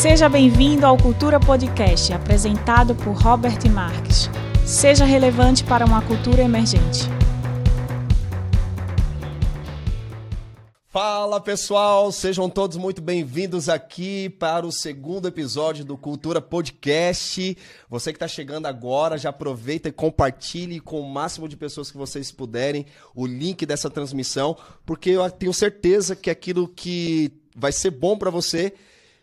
Seja bem-vindo ao Cultura Podcast, apresentado por Robert Marques. Seja relevante para uma cultura emergente. Fala pessoal, sejam todos muito bem-vindos aqui para o segundo episódio do Cultura Podcast. Você que está chegando agora, já aproveita e compartilhe com o máximo de pessoas que vocês puderem o link dessa transmissão, porque eu tenho certeza que aquilo que vai ser bom para você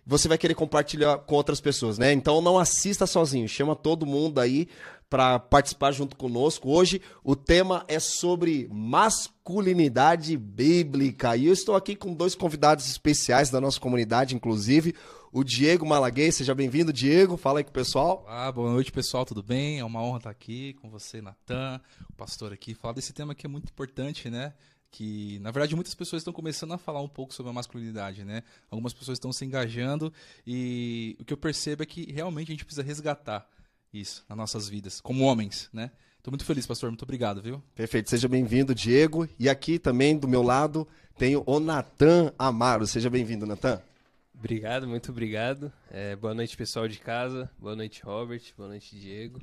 você vai querer compartilhar com outras pessoas, né? Então não assista sozinho, chama todo mundo aí para participar junto conosco. Hoje o tema é sobre masculinidade bíblica e eu estou aqui com dois convidados especiais da nossa comunidade, inclusive o Diego Malaguês. Seja bem-vindo, Diego. Fala aí com o pessoal. Ah, boa noite, pessoal. Tudo bem? É uma honra estar aqui com você, Natan, o pastor aqui, falar desse tema que é muito importante, né? Que na verdade muitas pessoas estão começando a falar um pouco sobre a masculinidade, né? Algumas pessoas estão se engajando e o que eu percebo é que realmente a gente precisa resgatar isso nas nossas vidas, como homens, né? Estou muito feliz, pastor. Muito obrigado, viu? Perfeito. Seja bem-vindo, Diego. E aqui também do meu lado tenho o Natan Amaro. Seja bem-vindo, Natan. Obrigado, muito obrigado. É, boa noite, pessoal de casa. Boa noite, Robert. Boa noite, Diego.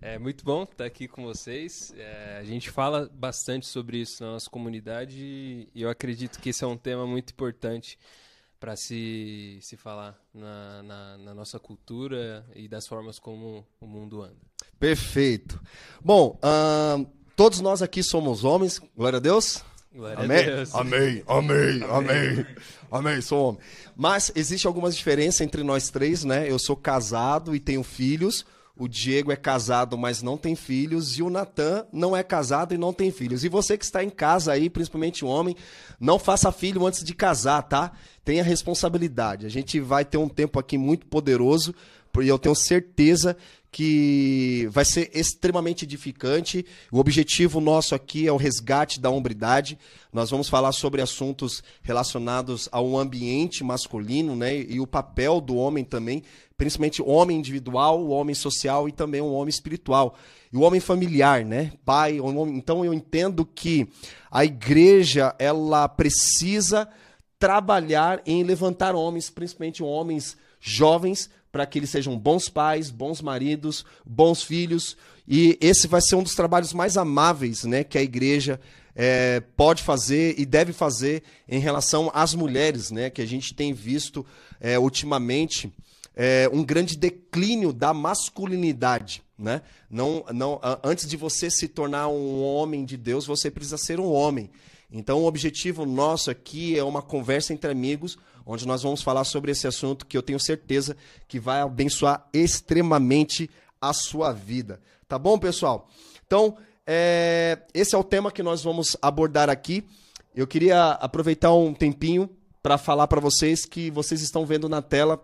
É muito bom estar aqui com vocês. É, a gente fala bastante sobre isso na nossa comunidade e eu acredito que esse é um tema muito importante para se, se falar na, na, na, nossa cultura e das formas como o mundo anda. Perfeito. Bom, todos nós aqui somos homens, glória a Deus. Glória amém? a Deus. Amém, amém, amém, amém, sou homem. Mas existe algumas diferenças entre nós três, né? Eu sou casado e tenho filhos. O Diego é casado, mas não tem filhos. E o Natan não é casado e não tem filhos. E você que está em casa aí, principalmente o homem, não faça filho antes de casar, tá? Tenha responsabilidade. A gente vai ter um tempo aqui muito poderoso. E eu tenho certeza que vai ser extremamente edificante. O objetivo nosso aqui é o resgate da hombridade. Nós vamos falar sobre assuntos relacionados ao ambiente masculino, né? E o papel do homem também, principalmente o homem individual, o homem social e também o homem espiritual. E o homem familiar, né? Pai, então eu entendo que a igreja, ela precisa trabalhar em levantar homens, principalmente homens jovens, para que eles sejam bons pais, bons maridos, bons filhos. E esse vai ser um dos trabalhos mais amáveis né, que a igreja é, pode fazer e deve fazer em relação às mulheres, né, que a gente tem visto é, ultimamente é, um grande declínio da masculinidade. Né? Não, não, antes de você se tornar um homem de Deus, você precisa ser um homem. Então, o objetivo nosso aqui é uma conversa entre amigos, onde nós vamos falar sobre esse assunto que eu tenho certeza que vai abençoar extremamente a sua vida. Tá bom, pessoal? Então, é, esse é o tema que nós vamos abordar aqui. Eu queria aproveitar um tempinho para falar para vocês que vocês estão vendo na tela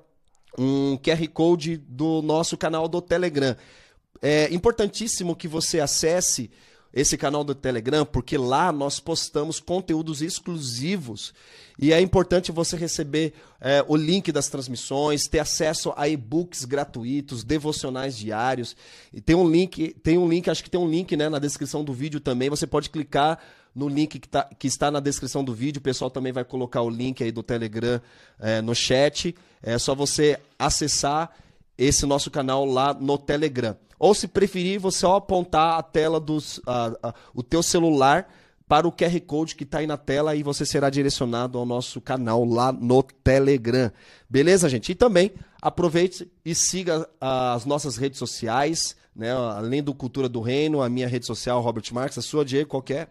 um QR Code do nosso canal do Telegram. É importantíssimo que você acesse esse canal do Telegram, porque lá nós postamos conteúdos exclusivos e é importante você receber é, o link das transmissões, ter acesso a e-books gratuitos, devocionais diários. E tem um link, tem um link, acho que tem um link né, na descrição do vídeo também. Você pode clicar no link que, tá, que está na descrição do vídeo. O pessoal também vai colocar o link aí do Telegram é, no chat. É só você acessar esse nosso canal lá no Telegram. Ou se preferir, você só apontar a tela dos, uh, uh, o teu celular para o QR Code que está aí na tela e você será direcionado ao nosso canal lá no Telegram. Beleza, gente? E também aproveite e siga as nossas redes sociais, né? Além do Cultura do Reino, a minha rede social, Robert Marques, a sua, Diego, qual é?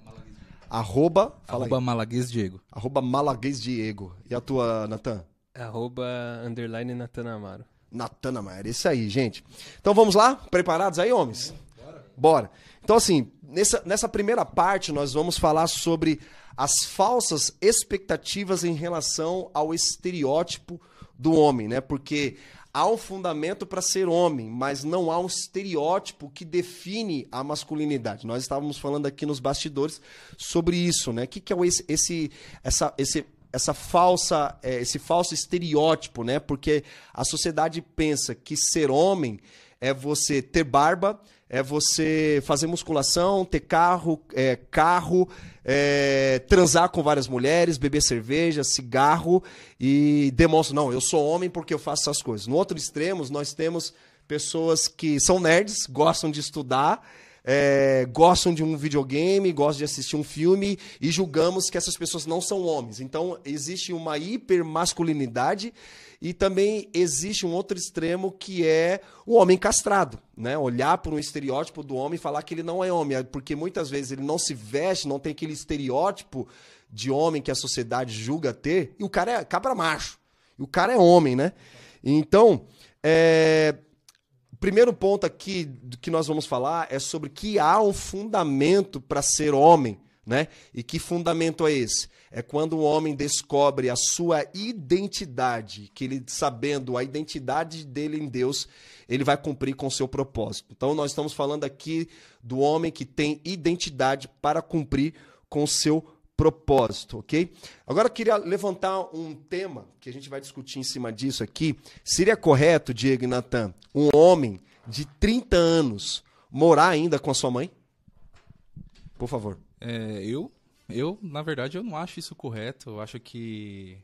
Arroba, Arroba Malaguês Diego. Arroba Malaguês Diego. E a tua, Natan? Arroba underline Natan Amaro. Natana Maia. Isso aí, gente. Então vamos lá? Preparados aí, homens? Bora. Bora. Então, assim, nessa, nessa primeira parte, nós vamos falar sobre as falsas expectativas em relação ao estereótipo do homem, né? Porque há um fundamento para ser homem, mas não há um estereótipo que define a masculinidade. Nós estávamos falando aqui nos bastidores sobre isso, né? O que, que é esse, esse, essa, esse essa falsa, é, esse falso estereótipo, né? Porque a sociedade pensa que ser homem é você ter barba, é você fazer musculação, ter carro, é, carro, é, transar com várias mulheres, beber cerveja, cigarro e demonstra, não, eu sou homem porque eu faço essas coisas. No outro extremo, nós temos pessoas que são nerds, gostam de estudar, é, gostam de um videogame, gostam de assistir um filme e julgamos que essas pessoas não são homens. Então existe uma hipermasculinidade e também existe um outro extremo que é o homem castrado, né? Olhar para um estereótipo do homem e falar que ele não é homem, porque muitas vezes ele não se veste, não tem aquele estereótipo de homem que a sociedade julga ter, e o cara é cabra macho. E o cara é homem, né? Então, é, primeiro ponto aqui que nós vamos falar é sobre que há um fundamento para ser homem, né? E que fundamento é esse? É quando o homem descobre a sua identidade, que ele sabendo a identidade dele em Deus, ele vai cumprir com o seu propósito. Então nós estamos falando aqui do homem que tem identidade para cumprir com o seu propósito, ok? Agora eu queria levantar um tema que a gente vai discutir em cima disso aqui. Seria correto, Diego e Natan, um homem de 30 anos morar ainda com a sua mãe? Por favor. É, eu eu, na verdade, eu não acho isso correto. Eu acho que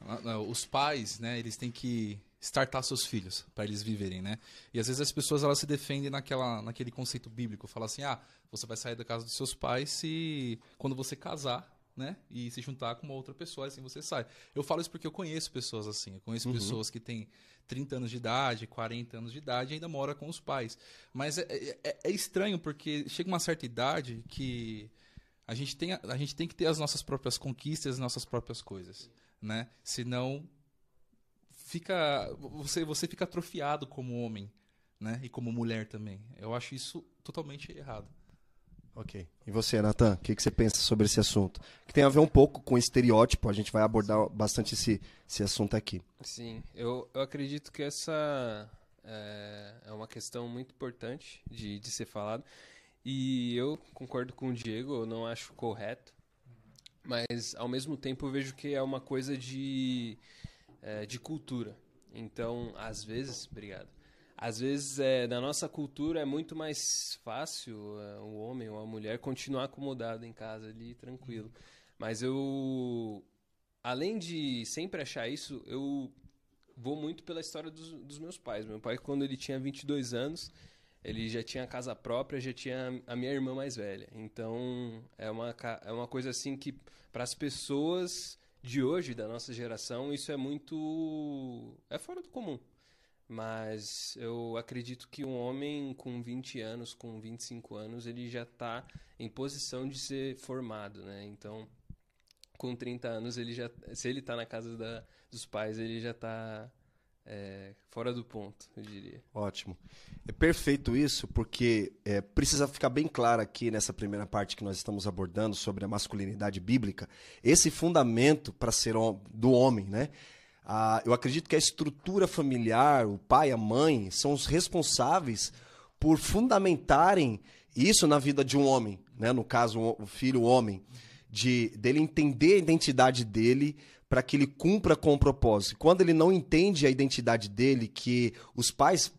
ah, ah, os pais, né, eles têm que startar seus filhos para eles viverem, né? E às vezes as pessoas elas se defendem naquela, naquele conceito bíblico, fala assim: "Ah, você vai sair da casa dos seus pais se quando você casar, né, e se juntar com uma outra pessoa, assim você sai". Eu falo isso porque eu conheço pessoas assim, eu conheço uhum. pessoas que têm 30 anos de idade, 40 anos de idade e ainda mora com os pais. Mas é, é, é estranho porque chega uma certa idade que a gente tem, a, gente tem que ter as nossas próprias conquistas, as nossas próprias coisas, né? Senão fica você você fica atrofiado como homem, né? E como mulher também. Eu acho isso totalmente errado. Ok. E você, Natan, o que, que, você pensa sobre esse assunto? Que tem a ver um pouco com estereótipo, a gente vai abordar bastante esse, esse assunto aqui. Sim, eu, eu acredito que essa é, é uma questão muito importante de, de ser falado. E eu concordo com o Diego, eu não acho correto. Mas, ao mesmo tempo, eu vejo que é uma coisa de, é, de cultura. Então, às vezes, obrigado. Às vezes, é, na nossa cultura, é muito mais fácil é, o homem ou a mulher continuar acomodado em casa ali, tranquilo. Mas eu, além de sempre achar isso, eu vou muito pela história dos, dos meus pais. Meu pai, quando ele tinha 22 anos, ele já tinha casa própria, já tinha a minha irmã mais velha. Então, é uma, é uma coisa assim que, para as pessoas de hoje, da nossa geração, isso é muito. é fora do comum. Mas eu acredito que um homem com 20 anos, com 25 anos, ele já está em posição de ser formado, né? Então, com 30 anos, ele já, se ele está na casa da, dos pais, ele já está é, fora do ponto, eu diria. Ótimo. É perfeito isso, porque é, precisa ficar bem claro aqui nessa primeira parte que nós estamos abordando sobre a masculinidade bíblica, esse fundamento para ser do homem, né? Ah, eu acredito que a estrutura familiar, o pai, a mãe, são os responsáveis por fundamentarem isso na vida de um homem, né? No caso, o filho, o homem, de dele entender a identidade dele para que ele cumpra com o propósito. Quando ele não entende a identidade dele, que os pais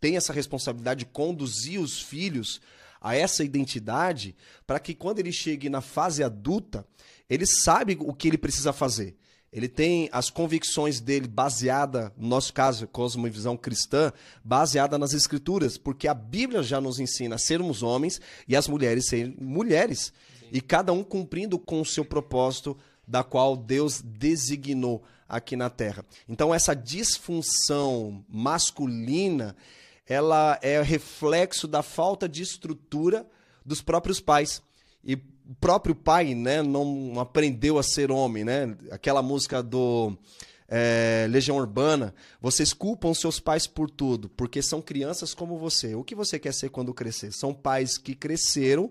têm essa responsabilidade de conduzir os filhos a essa identidade, para que quando ele chegue na fase adulta, ele sabe o que ele precisa fazer. Ele tem as convicções dele baseada, no nosso caso, cosmovisão cristã, baseada nas escrituras, porque a Bíblia já nos ensina a sermos homens e as mulheres serem mulheres, Sim. e cada um cumprindo com o seu propósito da qual Deus designou aqui na Terra. Então essa disfunção masculina, ela é reflexo da falta de estrutura dos próprios pais. E o próprio pai, né, não aprendeu a ser homem, né? Aquela música do é, Legião Urbana, vocês culpam seus pais por tudo, porque são crianças como você. O que você quer ser quando crescer? São pais que cresceram,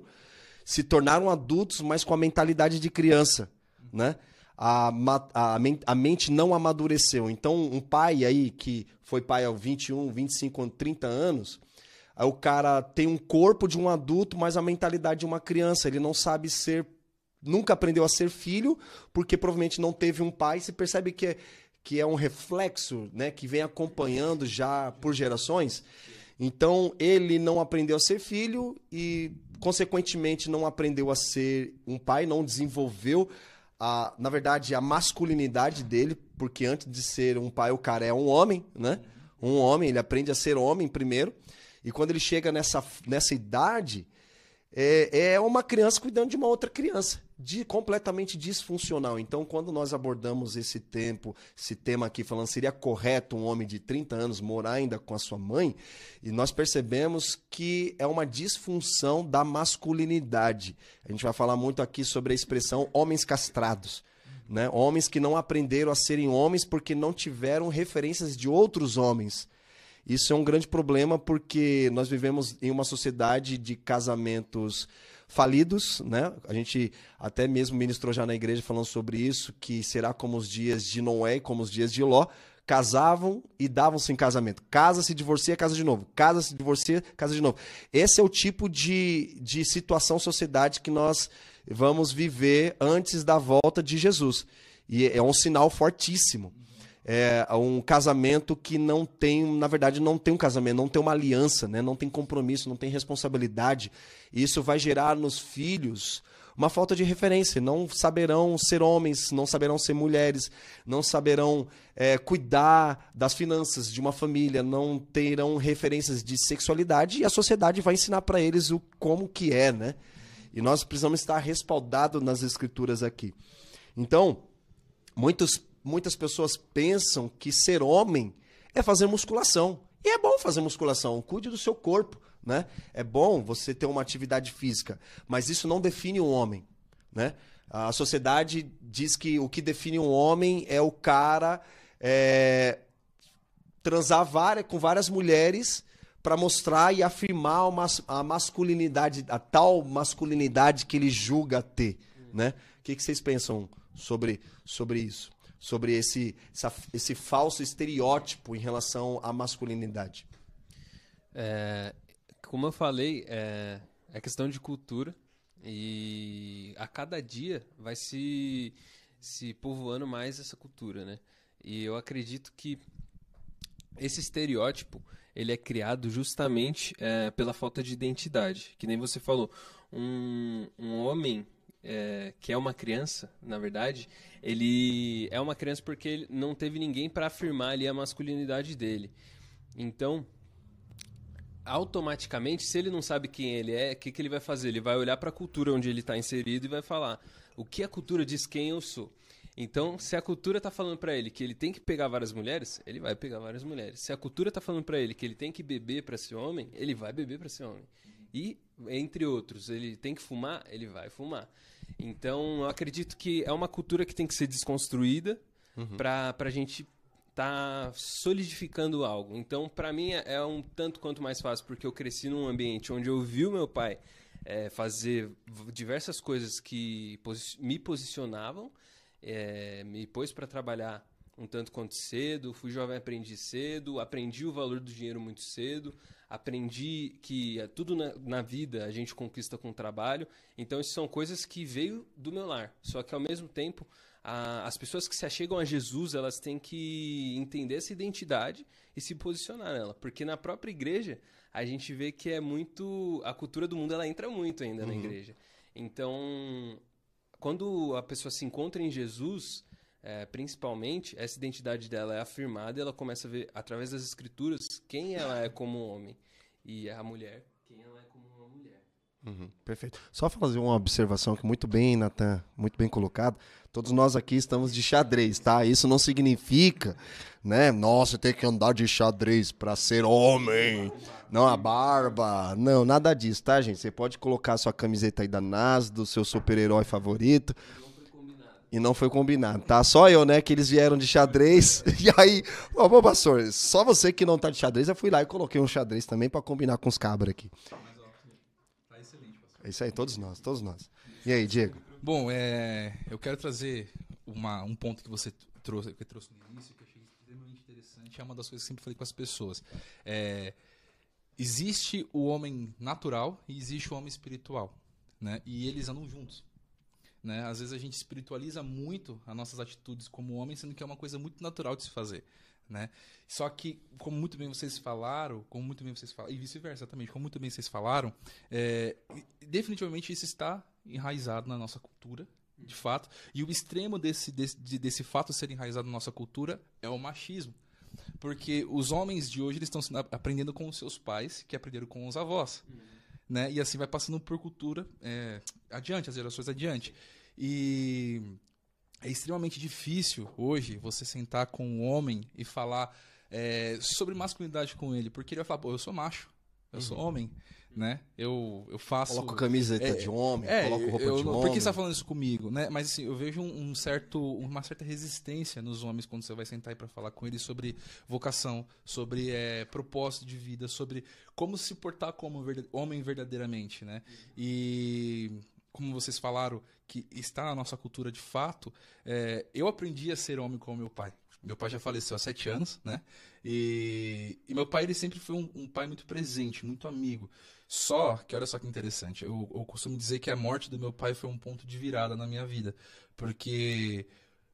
se tornaram adultos, mas com a mentalidade de criança né? A, a, a mente não amadureceu. Então, um pai aí que foi pai aos 21, 25, 30 anos, aí o cara tem um corpo de um adulto, mas a mentalidade de uma criança. Ele não sabe ser, nunca aprendeu a ser filho, porque provavelmente não teve um pai. Se percebe que é, que é um reflexo, né, que vem acompanhando já por gerações. Então, ele não aprendeu a ser filho e, consequentemente, não aprendeu a ser um pai, não desenvolveu, a, na verdade, a masculinidade dele, porque antes de ser um pai, o cara é um homem, né? Um homem, ele aprende a ser homem primeiro. E quando ele chega nessa, nessa idade, é, é uma criança cuidando de uma outra criança de, completamente disfuncional. Então, quando nós abordamos esse tempo, esse tema aqui, falando seria correto um homem de 30 anos morar ainda com a sua mãe, e nós percebemos que é uma disfunção da masculinidade. A gente vai falar muito aqui sobre a expressão homens castrados. Né? Homens que não aprenderam a serem homens porque não tiveram referências de outros homens. Isso é um grande problema porque nós vivemos em uma sociedade de casamentos falidos, né? A gente até mesmo ministrou já na igreja falando sobre isso, que será como os dias de Noé como os dias de Ló, casavam e davam-se em casamento. Casa, se divorcia, casa de novo. Casa, se divorcia, casa de novo. Esse é o tipo de, de situação, sociedade que nós vamos viver antes da volta de Jesus. E é um sinal fortíssimo é, um casamento que não tem, na verdade, não tem um casamento, não tem uma aliança, né? não tem compromisso, não tem responsabilidade. Isso vai gerar nos filhos uma falta de referência. Não saberão ser homens, não saberão ser mulheres, não saberão é, cuidar das finanças de uma família, não terão referências de sexualidade e a sociedade vai ensinar para eles o como que é, né? E nós precisamos estar respaldados nas escrituras aqui. Então, muitos muitas pessoas pensam que ser homem é fazer musculação. E é bom fazer musculação, cuide do seu corpo, né? É bom você ter uma atividade física, mas isso não define um homem, né? A sociedade diz que o que define um homem é o cara é, transar várias, com várias mulheres para mostrar e afirmar uma, a masculinidade, a tal masculinidade que ele julga ter, né? O que, que vocês pensam sobre, sobre isso? Sobre esse, essa, esse falso estereótipo em relação à masculinidade? É, como eu falei, é, é questão de cultura e a cada dia vai se, se povoando mais essa cultura, né? E eu acredito que esse estereótipo ele é criado justamente é, pela falta de identidade. Que nem você falou, um, um homem é, que é uma criança, na verdade, ele é uma criança porque não teve ninguém para afirmar ali a masculinidade dele. Então, automaticamente, se ele não sabe quem ele é, o que, que ele vai fazer? Ele vai olhar para a cultura onde ele está inserido e vai falar: o que a cultura diz quem eu sou? Então, se a cultura está falando para ele que ele tem que pegar várias mulheres, ele vai pegar várias mulheres. Se a cultura está falando para ele que ele tem que beber para ser homem, ele vai beber para ser homem. E, entre outros, ele tem que fumar, ele vai fumar. Então, eu acredito que é uma cultura que tem que ser desconstruída uhum. para a gente tá solidificando algo. Então, para mim é, é, um tanto quanto mais fácil, porque eu cresci num ambiente onde eu vi o meu pai é, fazer diversas coisas que posi me posicionavam, é, me pôs para trabalhar um tanto quanto cedo, fui jovem aprendiz cedo, aprendi o valor do dinheiro muito cedo, aprendi que é tudo na, na, vida a gente conquista com trabalho. Então, isso são coisas que veio do meu lar. Só que, ao mesmo tempo, a, as pessoas que se achegam a Jesus, elas têm que entender essa identidade e se posicionar nela. Porque na própria igreja, a gente vê que é muito... A cultura do mundo, ela entra muito ainda uhum. na igreja. Então, quando a pessoa se encontra em Jesus é, principalmente, essa identidade dela é afirmada e ela começa a ver, através das escrituras, quem ela é como homem. E a mulher, quem ela é como uma mulher. Uhum, perfeito. Só fazer uma observação que muito bem, Natan, muito bem colocado. Todos nós aqui estamos de xadrez, tá? Isso não significa, né? Nossa, tem que andar de xadrez para ser homem. Não, a barba. Não, nada disso, tá, gente? Você pode colocar sua camiseta aí da NAS, do seu super-herói favorito e não foi combinado, tá? Só eu, né, que eles vieram de xadrez. E aí, ô, ô pastor, só você que não tá de xadrez, eu fui lá e coloquei um xadrez também para combinar com os cabras aqui. Tá excelente, pastor. É isso aí, todos nós, todos nós. E aí, Diego? Bom, é, eu quero trazer uma, um ponto que você trouxe, que trouxe no início, que eu achei extremamente interessante, é uma das coisas que eu sempre falei com as pessoas. É, existe o homem natural e existe o homem espiritual, né? E eles andam juntos. Né? Às vezes a gente espiritualiza muito as nossas atitudes como homem, sendo que é uma coisa muito natural de se fazer. né? Só que, como muito bem vocês falaram, como muito bem vocês falaram, e vice-versa também, como muito bem vocês falaram, é, definitivamente isso está enraizado na nossa cultura, de fato. E o extremo desse, desse, desse fato ser enraizado na nossa cultura é o machismo. Porque os homens de hoje eles estão aprendendo com os seus pais, que aprenderam com os avós. Uhum. Né? E assim vai passando por cultura é, adiante, as gerações adiante. E é extremamente difícil hoje você sentar com um homem e falar é, sobre masculinidade com ele, porque ele vai falar, pô, eu sou macho, eu sou uhum. homem, né? Eu, eu faço. Coloco camiseta é, de homem, é, coloco roupa eu, de homem. Por que você tá falando isso comigo, né? Mas assim, eu vejo um, um certo, uma certa resistência nos homens quando você vai sentar aí para falar com eles sobre vocação, sobre é, propósito de vida, sobre como se portar como homem verdadeiramente, né? E como vocês falaram, que está na nossa cultura de fato, é, eu aprendi a ser homem com meu pai. Meu pai já faleceu há sete anos, né? E, e meu pai ele sempre foi um, um, pai muito presente, muito amigo. Só que olha só que interessante, eu, eu costumo dizer que a morte do meu pai foi um ponto de virada na minha vida, porque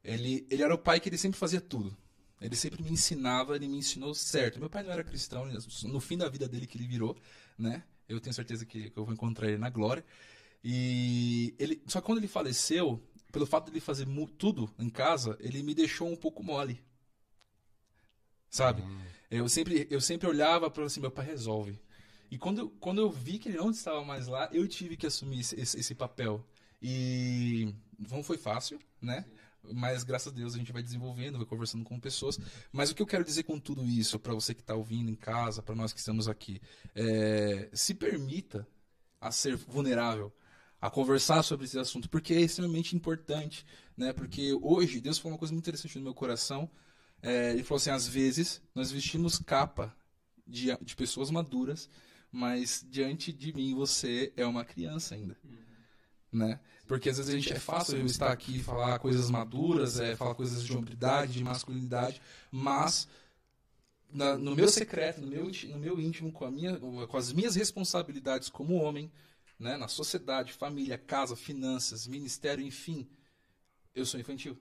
ele, ele era o pai que ele sempre fazia tudo. Ele sempre me ensinava, ele me ensinou certo. Meu pai não era cristão, no fim da vida dele que ele virou, né? Eu tenho certeza que, que eu vou encontrar ele na glória. E ele, só que quando ele faleceu, pelo fato de ele fazer tudo em casa, ele me deixou um pouco mole. Sabe? Uhum. Eu sempre eu sempre olhava para assim, meu pai resolve. E quando, quando eu vi que ele não estava mais lá, eu tive que assumir esse, esse, esse papel. E não foi fácil, né? Mas graças a Deus a gente vai desenvolvendo, vai conversando com pessoas. Mas o que eu quero dizer com tudo isso, para você que está ouvindo em casa, para nós que estamos aqui, é, se permita a ser vulnerável a conversar sobre esse assunto, porque é extremamente importante, né? Porque hoje Deus falou uma coisa muito interessante no meu coração. É, ele falou assim: às vezes nós vestimos capa de, de pessoas maduras, mas diante de mim você é uma criança ainda, uhum. né? Porque às vezes a gente é fácil eu estar aqui e falar coisas maduras, é, falar coisas de hombridade, de masculinidade, mas na, no meu secreto, no meu, no meu íntimo, com, a minha, com as minhas responsabilidades como homem, né, na sociedade, família, casa, finanças, ministério, enfim, eu sou infantil.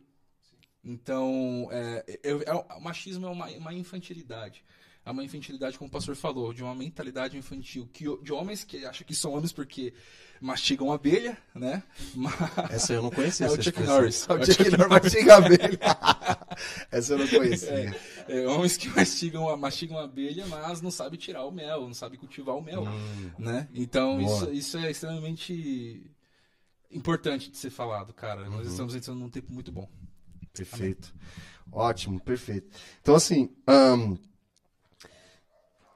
Então, é, eu, é, o machismo é uma, uma infantilidade é uma infantilidade, como o pastor falou, de uma mentalidade infantil, que, de homens que acham que são homens porque mastigam abelha, né? Mas... Essa eu não conhecia. É o Chuck Norris. É o Chuck, Norris mastiga abelha. Essa eu não conhecia. É, é, homens que mastigam, mastigam abelha, mas não sabem tirar o mel, não sabem cultivar o mel, hum, né? Então, isso, isso é extremamente importante de ser falado, cara. Uhum. Nós estamos entrando num tempo muito bom. Perfeito. Amém. Ótimo, perfeito. Então, assim, um,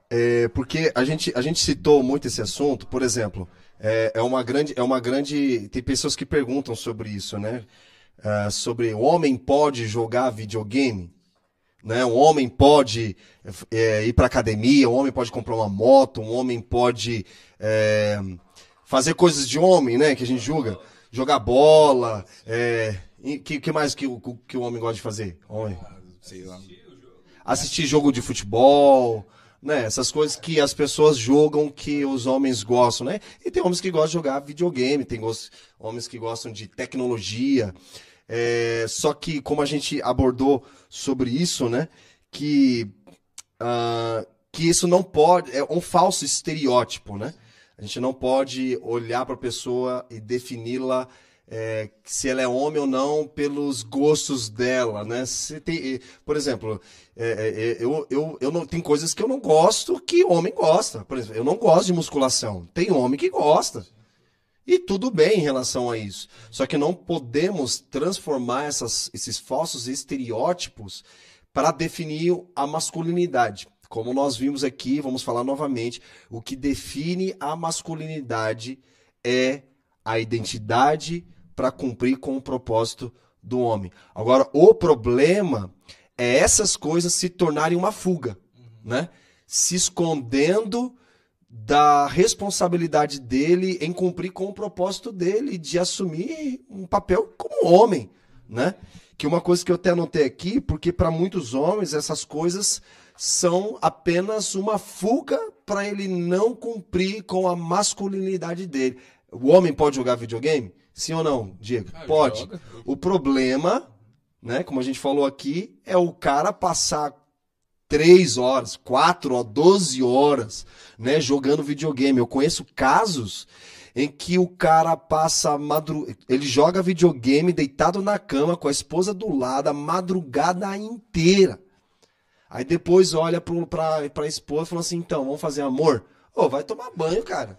é, porque a gente, a gente citou muito esse assunto, por exemplo, é, é, uma grande, é uma grande. Tem pessoas que perguntam sobre isso, né? É, sobre o homem pode jogar videogame? Né? Um homem pode é, ir para academia, um homem pode comprar uma moto, um homem pode é, fazer coisas de homem, né? Que a gente julga. Jogar bola. É, que, que mais que, que o homem gosta de fazer? Homem. Assistir jogo de futebol né? Essas coisas que as pessoas jogam que os homens gostam, né? E tem homens que gostam de jogar videogame, tem homens que gostam de tecnologia. É, só que como a gente abordou sobre isso, né? Que, uh, que isso não pode. É um falso estereótipo, né? A gente não pode olhar para a pessoa e defini-la é, se ela é homem ou não pelos gostos dela, né? Se tem, por exemplo, é, é, é, eu, eu, eu não tem coisas que eu não gosto que homem gosta. Por exemplo, eu não gosto de musculação. Tem homem que gosta. E tudo bem em relação a isso. Só que não podemos transformar essas, esses falsos estereótipos para definir a masculinidade. Como nós vimos aqui, vamos falar novamente, o que define a masculinidade é a identidade para cumprir com o propósito do homem. Agora, o problema é essas coisas se tornarem uma fuga, né? Se escondendo da responsabilidade dele em cumprir com o propósito dele de assumir um papel como homem, né? Que uma coisa que eu até anotei aqui, porque para muitos homens essas coisas são apenas uma fuga para ele não cumprir com a masculinidade dele. O homem pode jogar videogame? Sim ou não, Diego? Ah, Pode. Joga. O problema, né, como a gente falou aqui, é o cara passar três horas, quatro, ó, 12 horas, né, jogando videogame. Eu conheço casos em que o cara passa madru... ele joga videogame deitado na cama com a esposa do lado a madrugada inteira. Aí depois olha pro, pra, pra esposa e fala assim: então, vamos fazer amor? Ô, vai tomar banho, cara.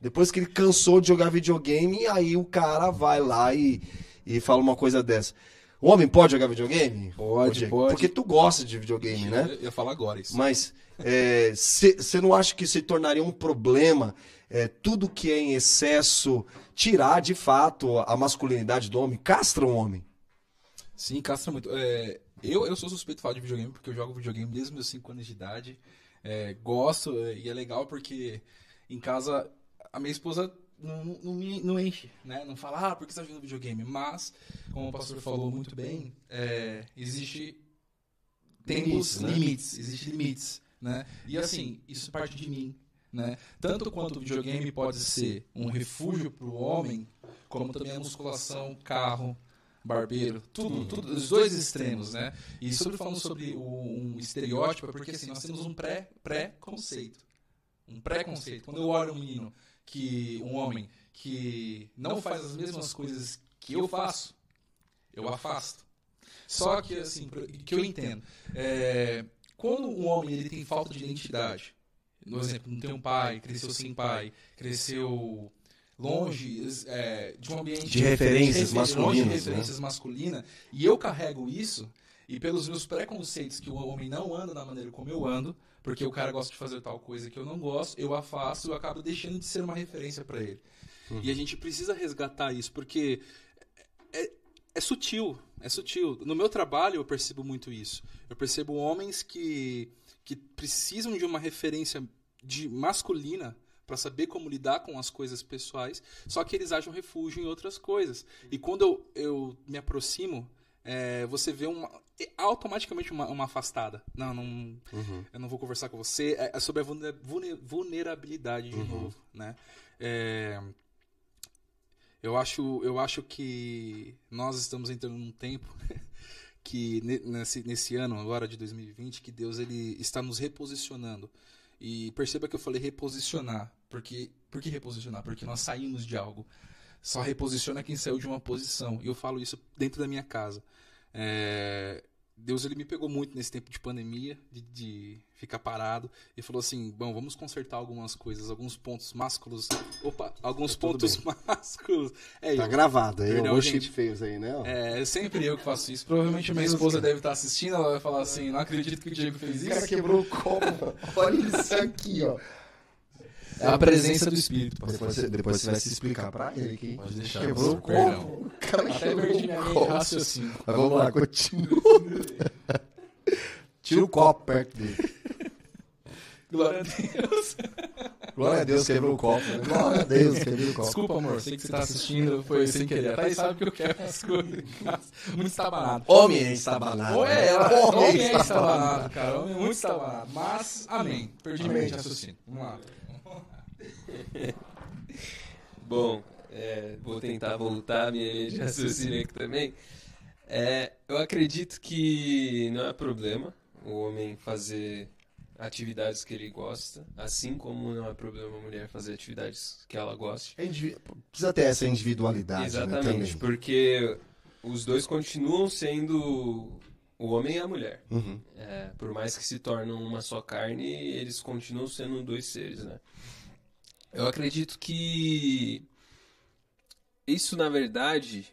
Depois que ele cansou de jogar videogame, aí o cara vai lá e, e fala uma coisa dessa. O homem pode jogar videogame? Pode, pode. Porque tu gosta de videogame, né? Eu ia falar agora isso. Mas você não acha que se tornaria um problema é, tudo que é em excesso tirar de fato a masculinidade do homem? Castra o homem? Sim, castra muito. É, eu, eu sou suspeito de falar de videogame porque eu jogo videogame desde meus 5 anos de idade. É, gosto é, e é legal porque em casa a minha esposa não, não, me- não enche, né? Não fala, ah, por que você tá jogando videogame? Mas, como o pastor falou muito bem, é, existe Limites, tempos, né? limites, existe limites, né? E assim, isso parte de mim, né? Tanto quanto o videogame pode ser um refúgio para o homem, como também a musculação, carro, barbeiro, tudo, tudo, os dois extremos, né? E sobre falando sobre o, um estereótipo, é porque assim, nós temos um pré, pré-conceito. Um pré-conceito. Quando eu olho um menino que um homem que não faz as mesmas coisas que eu faço, eu afasto. Só que assim, que eu entendo, é, quando um homem ele tem falta de identidade, no exemplo, não tem um pai, cresceu sem pai, cresceu longe é, de um ambiente De referências refer- longe de masculinas, né? referências masculinas, e eu carrego isso e pelos meus preconceitos que o homem não anda da maneira como eu ando, porque o cara gosta de fazer tal coisa que eu não gosto, eu afasto, eu acabo deixando de ser uma referência para ele. E a gente precisa resgatar isso, porque é, é sutil, é sutil. No meu trabalho eu percebo muito isso. Eu percebo homens que, que precisam de uma referência de masculina para saber como lidar com as coisas pessoais, só que eles acham refúgio em outras coisas. E quando eu, eu me aproximo, é, você vê uma, automaticamente uma, uma afastada. Não, não, eu não vou conversar com você. É, é sobre a vulne- vulne- vulnerabilidade de novo, né? É, eu acho, eu acho que nós estamos entrando num tempo que ne- nesse, nesse ano agora de 2020 que Deus ele está nos reposicionando. E perceba que eu falei reposicionar, porque por que reposicionar? Porque nós saímos de algo. Só reposiciona quem saiu de uma posição. E eu falo isso dentro da minha casa. É, Deus ele me pegou muito nesse tempo de pandemia, de, de ficar parado, e falou assim: bom, vamos consertar algumas coisas, alguns pontos másculos. Opa, alguns pontos másculos. É, Tá eu- gravado aí, Perdão, gente. feios aí, né? é, sempre eu que faço isso. Provavelmente minha esposa deve estar assistindo, ela vai falar assim: não acredito que o Diego fez O cara isso. quebrou o copo. Olha isso aqui, ó. É a presença do Espírito. Depois você, depois você vai se explicar pra ele aqui. Pode deixar, Quebrou o copo. O cara Até quebrou perdi o minha linha de raciocínio. Mas vamos lá, continua. Tira o copo perto dele. Glória a Deus. Glória a Deus, quebrou o copo. né? Glória a Deus, quebrou o copo. Desculpa, amor. Sei que você tá assistindo, foi sem querer. A Thaís sabe que eu quero as coisas. Muito estabanado. Homem é estabanado. Ou é ela, Homem homem é estabanado. cara. Homem é muito estabanado. Mas, amém. Perdi Amém. de raciocínio. Vamos lá. Bom, é, vou tentar voltar a minha linha de raciocínio aqui também. É, eu acredito que não é problema o homem fazer atividades que ele gosta, assim como não é problema a mulher fazer atividades que ela goste. É indivi- Precisa ter essa individualidade, né, Exatamente, também. porque os dois continuam sendo o homem e a mulher. Uhum. É, por mais que se tornam uma só carne, eles continuam sendo dois seres, né? Eu acredito que isso, na verdade,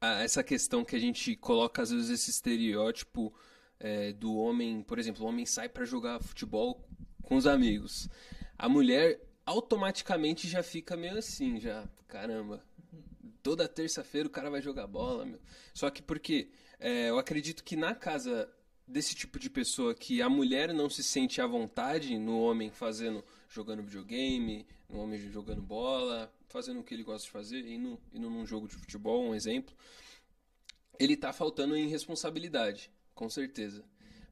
essa questão que a gente coloca às vezes esse estereótipo é, do homem, por exemplo, o homem sai para jogar futebol com os amigos. A mulher automaticamente já fica meio assim, já, caramba, toda terça-feira o cara vai jogar bola, meu. Só que porque é, eu acredito que na casa desse tipo de pessoa que a mulher não se sente à vontade no homem fazendo, jogando videogame, no homem jogando bola, fazendo o que ele gosta de fazer, indo, indo num jogo de futebol, um exemplo, ele tá faltando em responsabilidade, com certeza.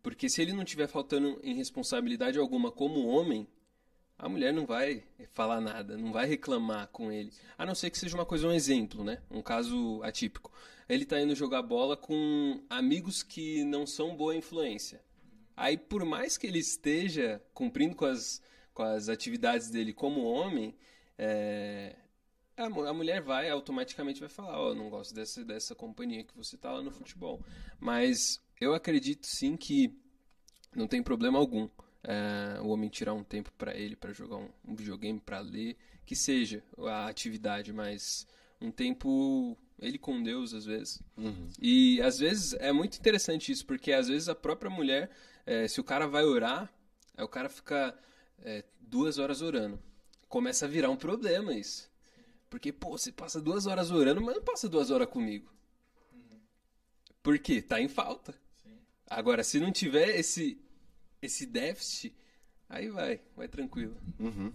Porque se ele não tiver faltando em responsabilidade alguma como homem, a mulher não vai falar nada, não vai reclamar com ele. A não ser que seja uma coisa, um exemplo, né? Um caso atípico. Ele tá indo jogar bola com amigos que não são boa influência. Aí, por mais que ele esteja cumprindo com as, com as atividades dele como homem, é, a, a, mulher vai automaticamente vai falar, ó, oh, não gosto dessa, dessa companhia que você tá lá no futebol. Mas eu acredito sim que não tem problema algum é, o homem tirar um tempo para ele, para jogar um, um videogame, para ler, que seja a atividade, mas um tempo ele com Deus às vezes. Uhum. E às vezes é muito interessante isso, porque às vezes a própria mulher é, se o cara vai orar, aí o cara fica é, duas horas orando. Começa a virar um problema isso. Porque, pô, você passa duas horas orando, mas não passa duas horas comigo. Por quê? Tá em falta. Sim. Agora, se não tiver esse, esse déficit, aí vai, vai tranquilo. Uhum.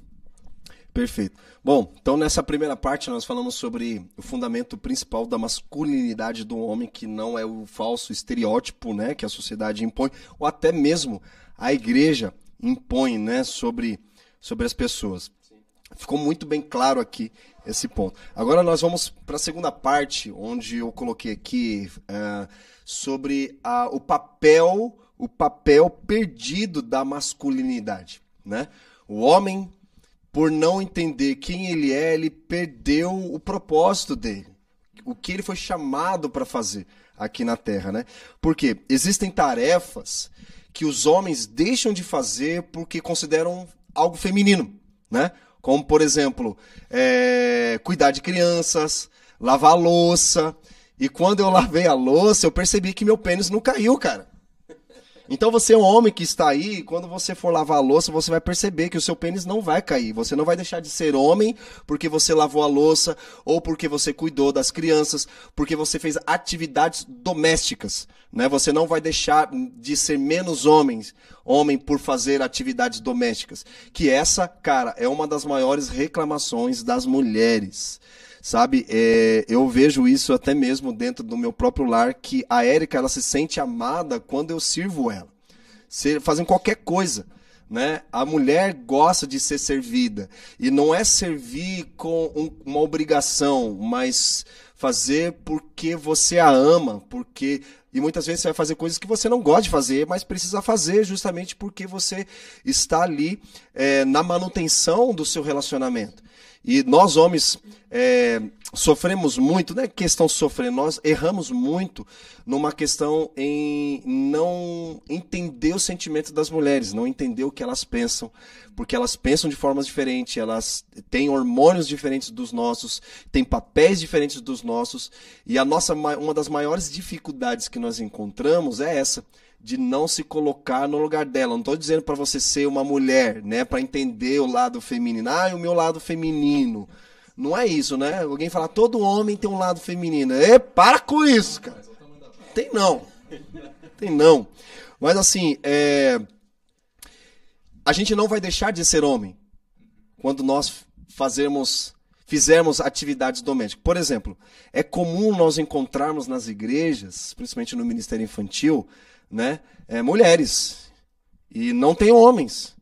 Perfeito. Bom, então nessa primeira parte nós falamos sobre o fundamento principal da masculinidade do homem, que não é o falso estereótipo, né, que a sociedade impõe, ou até mesmo a igreja impõe, né, sobre, sobre as pessoas. Ficou muito bem claro aqui esse ponto. Agora nós vamos para a segunda parte, onde eu coloquei aqui uh, sobre uh, o papel, o papel perdido da masculinidade, né? O homem por não entender quem ele é, ele perdeu o propósito dele. O que ele foi chamado para fazer aqui na Terra, né? Porque existem tarefas que os homens deixam de fazer porque consideram algo feminino, né? Como, por exemplo, é, cuidar de crianças, lavar louça. E quando eu lavei a louça, eu percebi que meu pênis não caiu, cara. Então você é um homem que está aí, quando você for lavar a louça, você vai perceber que o seu pênis não vai cair. Você não vai deixar de ser homem porque você lavou a louça ou porque você cuidou das crianças, porque você fez atividades domésticas, né? Você não vai deixar de ser menos homens, homem por fazer atividades domésticas. Que essa, cara, é uma das maiores reclamações das mulheres sabe? É, eu vejo isso até mesmo dentro do meu próprio lar, que a Érica ela se sente amada quando eu sirvo ela, se, fazendo qualquer coisa. Né? A mulher gosta de ser servida e não é servir com um, uma obrigação, mas fazer porque você a ama, porque e muitas vezes você vai fazer coisas que você não gosta de fazer, mas precisa fazer justamente porque você está ali é, na manutenção do seu relacionamento. E nós, homens, é, sofremos muito, não é questão de sofrer, nós erramos muito numa questão em não entender o sentimento das mulheres, não entender o que elas pensam, porque elas pensam de formas diferentes, elas têm hormônios diferentes dos nossos, têm papéis diferentes dos nossos, e a nossa uma das maiores dificuldades que nós encontramos é essa de não se colocar no lugar dela. Não estou dizendo para você ser uma mulher, né, para entender o lado feminino. Ah, o meu lado feminino. Não é isso, né? Alguém fala, todo homem tem um lado feminino. É, para com isso, cara. Tem não. Tem não. Mas assim, é... a gente não vai deixar de ser homem quando nós fazermos fizermos atividades domésticas. Por exemplo, é comum nós encontrarmos nas igrejas, principalmente no ministério infantil, né, é, mulheres e não tem homens.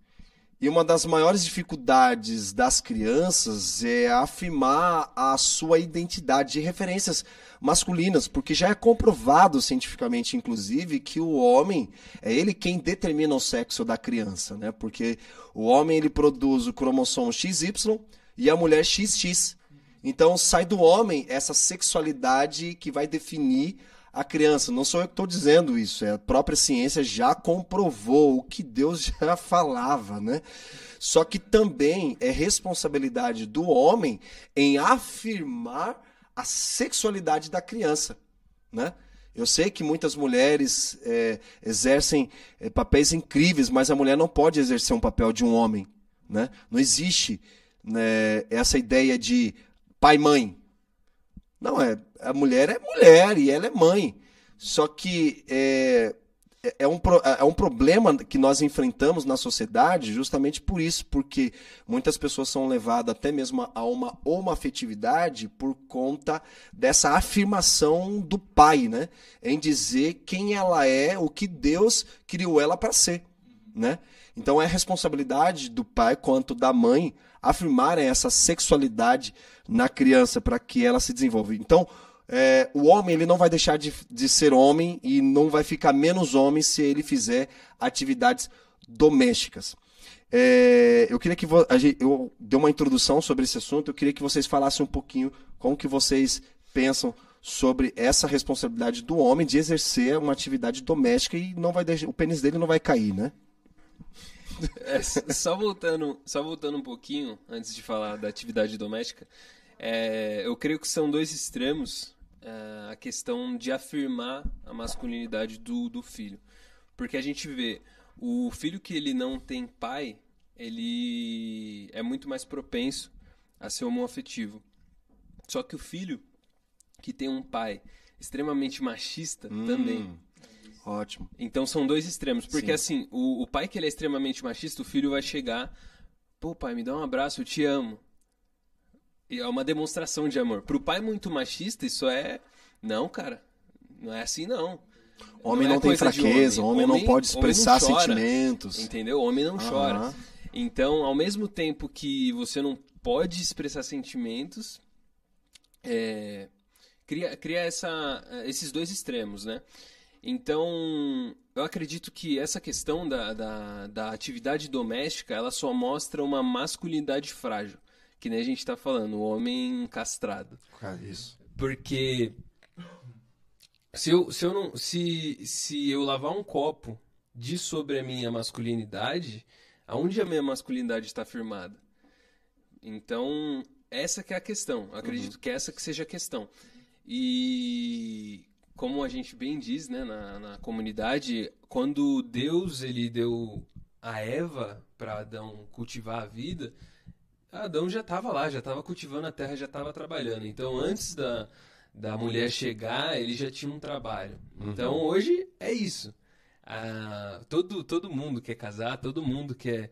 E uma das maiores dificuldades das crianças é afirmar a sua identidade de referências masculinas, porque já é comprovado cientificamente, inclusive, que o homem é ele quem determina o sexo da criança, né? Porque o homem ele produz o cromossomo XY e a mulher XX. Então sai do homem essa sexualidade que vai definir a criança. Não sou eu que estou dizendo isso, é a própria ciência já comprovou o que Deus já falava, né? Só que também é responsabilidade do homem em afirmar a sexualidade da criança, né? Eu sei que muitas mulheres é, exercem é, papéis incríveis, mas a mulher não pode exercer um papel de um homem, né? Não existe né, essa ideia de pai-mãe, não, é, a mulher é mulher e ela é mãe. Só que é, é, é um, é um problema que nós enfrentamos na sociedade justamente por isso, porque muitas pessoas são levadas até mesmo a uma homoafetividade por conta dessa afirmação do pai, né? Em dizer quem ela é, o que Deus criou ela para ser, né? Então é responsabilidade do pai quanto da mãe afirmarem essa sexualidade na criança para que ela se desenvolva. Então, é, o homem ele não vai deixar de, de ser homem e não vai ficar menos homem se ele fizer atividades domésticas. É, eu queria que vo- eu dei uma introdução sobre esse assunto. Eu queria que vocês falassem um pouquinho como que vocês pensam sobre essa responsabilidade do homem de exercer uma atividade doméstica e não vai deixar, o pênis dele não vai cair, né? É, só voltando, só voltando um pouquinho antes de falar da atividade doméstica, é, eu creio que são dois extremos é, a questão de afirmar a masculinidade do, do filho, porque a gente vê o filho que ele não tem pai, ele é muito mais propenso a ser homoafetivo. Só que o filho que tem um pai extremamente machista também Ótimo. então são dois extremos. Porque Sim. assim, o, o pai que ele é extremamente machista, o filho vai chegar, pô pai, me dá um abraço, eu te amo. E é uma demonstração de amor. Pro pai muito machista, isso é. Não, cara. Não é assim, não. Homem é não, tem coisa de fraqueza, homem, não pode homem não expressar chora, sentimentos. Entendeu? Homem não Aham. chora. Então, ao mesmo tempo que você não pode expressar sentimentos, é, cria, cria essa, esses dois extremos, né? Então, eu acredito que essa questão da, da, da atividade doméstica, ela só mostra uma masculinidade frágil, que nem a gente tá falando, o homem castrado. Cara, isso. Porque se eu, se eu não se, se eu lavar um copo de sobre a minha masculinidade, aonde a minha masculinidade está firmada? Então, essa que é a questão. Eu acredito que essa que seja a questão. E como a gente bem diz, né, na, na comunidade, quando Deus ele deu a Eva para Adão cultivar a vida, Adão já estava lá, já estava cultivando a terra, já estava trabalhando. Então, antes da, da mulher chegar, ele já tinha um trabalho. Então, hoje é isso. Ah, todo, todo mundo quer casar, todo mundo quer,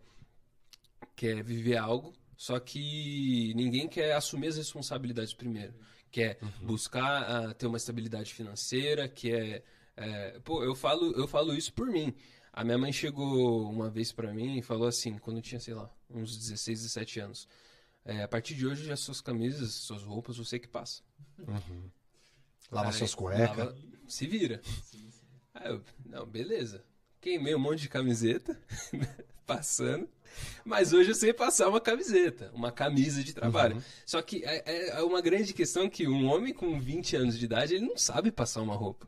quer viver algo, só que ninguém quer assumir as responsabilidades primeiro. Quer buscar ah, ter uma estabilidade financeira, quer. é, pô, eu falo, eu falo isso por mim. A minha mãe chegou uma vez pra mim e falou assim, quando eu tinha, sei lá, uns 16, 17 anos. É, a partir de hoje, as suas camisas, suas roupas, você que passa. Lava Aí, suas cuecas. lava- se vira. Aí eu, não, beleza. Queimei um monte de camiseta, passando. Mas hoje eu sei passar uma camiseta, uma camisa de trabalho. Só que é, é- é uma grande questão que um homem com 20 anos de idade, ele não sabe passar uma roupa.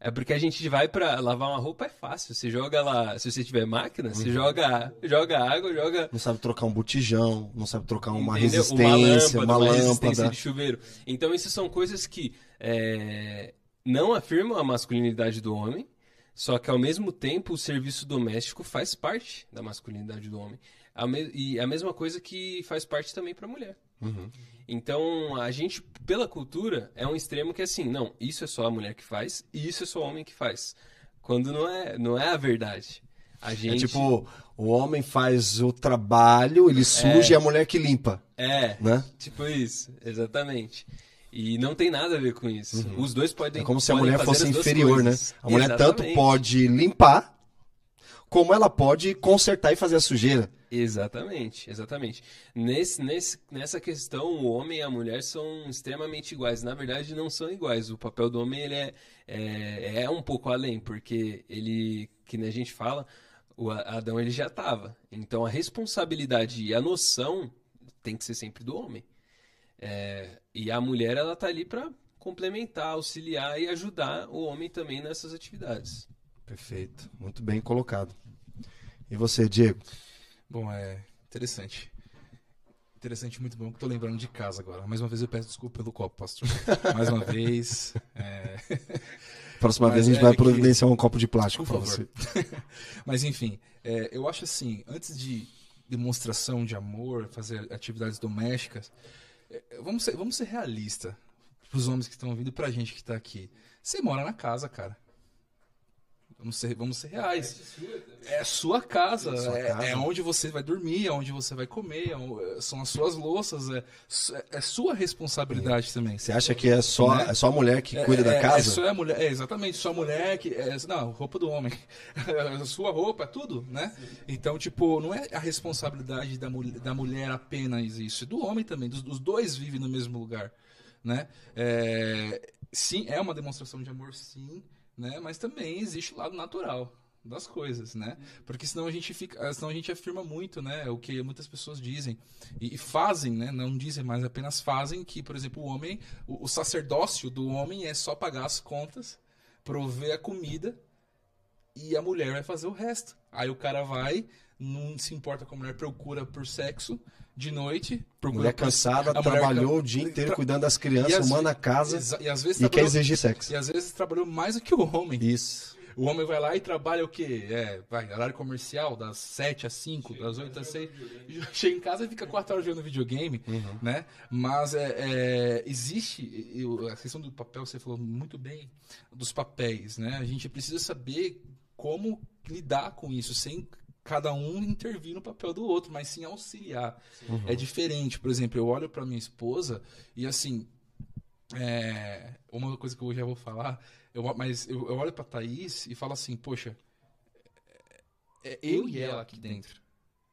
É porque a gente vai pra lavar uma roupa é fácil. Você joga lá, se você tiver máquina, você joga, joga água, joga Não sabe trocar um botijão, não sabe trocar uma Entendeu? resistência, uma, uma resistência lâmpada. de chuveiro. Então, isso são coisas que é, não afirmam a masculinidade do homem, só que ao mesmo tempo o serviço doméstico faz parte da masculinidade do homem. A E a mesma coisa que faz parte também para a mulher. Uhum. Então, a gente, pela cultura, é um extremo que é assim, não, isso é só a mulher que faz e isso é só o homem que faz. Quando não é, não é a verdade. A É gente... tipo, o homem faz o trabalho, ele suja e a mulher que limpa, É, né? Tipo isso, exatamente. E não tem nada a ver com isso. Os dois podem. É como se a mulher fosse inferior, né? A mulher tanto Exatamente. pode limpar, como ela pode consertar e fazer a sujeira. Exatamente, exatamente. Nesse, nesse, nessa questão, o homem e a mulher são extremamente iguais. Na verdade, não são iguais. O papel do homem ele é, é, é um pouco além, porque ele, que nem a gente fala, o Adão ele já estava. Então a responsabilidade e a noção tem que ser sempre do homem. É, e a mulher ela tá ali para complementar, auxiliar e ajudar o homem também nessas atividades. Perfeito, muito bem colocado. E você, Diego? Bom, é interessante. Interessante, muito bom. que Tô lembrando de casa agora. Mais uma vez eu peço desculpa pelo copo, pastor. Mais uma vez. é, Próxima Mas vez a gente é vai que- providenciar um copo de plástico favor. você. Mas enfim, é, eu acho assim, antes de demonstração de amor, fazer atividades domésticas, vamos ser, vamos ser realistas pros homens que estão ouvindo e pra gente que tá aqui. Você mora na casa, cara. Vamos ser, vamos ser reais. É a sua casa. sua é, casa. é onde você vai dormir, é onde você vai comer, é o- são as suas louças. É, su- é sua responsabilidade também. Você acha que é só, Né? é só a mulher que cuida É, da é, casa? É, só a mulher, é exatamente, só a mulher que. É, não, roupa do homem. A sua roupa, é tudo, né? Então, tipo, não é a responsabilidade da, mulher da mulher apenas isso, é do homem também. Dos, os dois vivem no mesmo lugar. né? É, sim, é uma demonstração de amor, sim, né? Mas também existe o lado natural das coisas, né? Porque senão a gente fica, senão a gente afirma muito, né? O que muitas pessoas dizem e, e fazem, né? Não dizem, mas apenas fazem que, por exemplo, o homem, o, o sacerdócio do homem é só pagar as contas, prover a comida e a mulher vai fazer o resto. Aí o cara vai, não se importa com a mulher procura por sexo de noite, mulher cansada, trabalhou o dia inteiro cuidando das crianças, arrumando a casa e, às vezes e quer exigir sexo. E às vezes trabalhou mais do que o homem. Isso. O homem vai lá e trabalha o quê? É, vai, horário comercial, das 7 às 5, das 8 às 6. Chega em casa e fica 4 horas jogando videogame, uhum. né? Mas é, é, existe, eu, a questão do papel, você falou muito bem, dos papéis, né? A gente precisa saber como lidar com isso, sem cada um intervir no papel do outro, mas sim auxiliar. Uhum. É diferente. Por exemplo, eu olho para minha esposa e assim, é, uma coisa que eu já vou falar, eu, mas eu, eu olho para Thaís e falo assim, poxa, é, é eu e ela aqui dentro.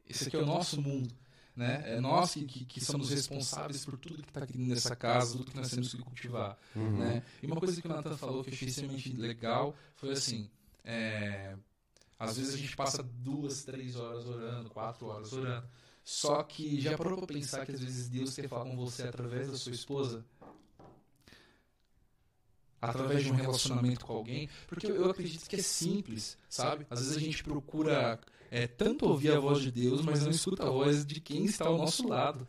Esse aqui é o nosso mundo. Né? É nós que, que, que somos responsáveis por tudo que está aqui nessa casa, tudo que nós temos que cultivar. Uhum. Né? E uma coisa que o Nathan falou que eu achei extremamente legal foi assim: é, às vezes a gente passa duas, três horas orando, quatro horas orando. Só que já parou para pensar que às vezes Deus quer falar com você através da sua esposa? Através de um relacionamento com alguém? Porque eu acredito que é simples, sabe? Às vezes a gente procura é, tanto ouvir a voz de Deus, mas não escuta a voz de quem está ao nosso lado.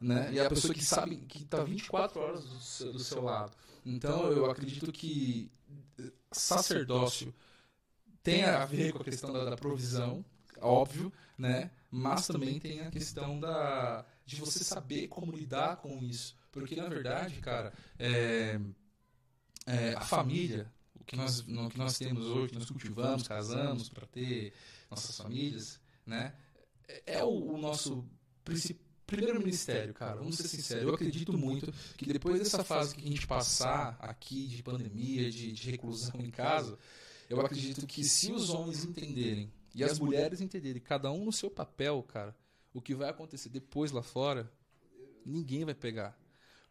Né? E a pessoa que sabe que está 24 horas do seu, do seu lado. Então eu acredito que sacerdócio tem a ver com a questão da, da provisão, óbvio, né? Mas também tem a questão da de você saber como lidar com isso, porque na verdade, cara, é, é, a família, o que nós, que nós temos hoje, que nós cultivamos, casamos para ter nossas famílias, né? É, é o, o nosso primeiro ministério, cara. Vamos ser sinceros. Eu acredito muito que depois dessa fase que a gente passar aqui de pandemia, de, de reclusão em casa, eu acredito que se os homens entenderem e as mulheres entenderem, cada um no seu papel, cara, o que vai acontecer depois lá fora, ninguém vai pegar.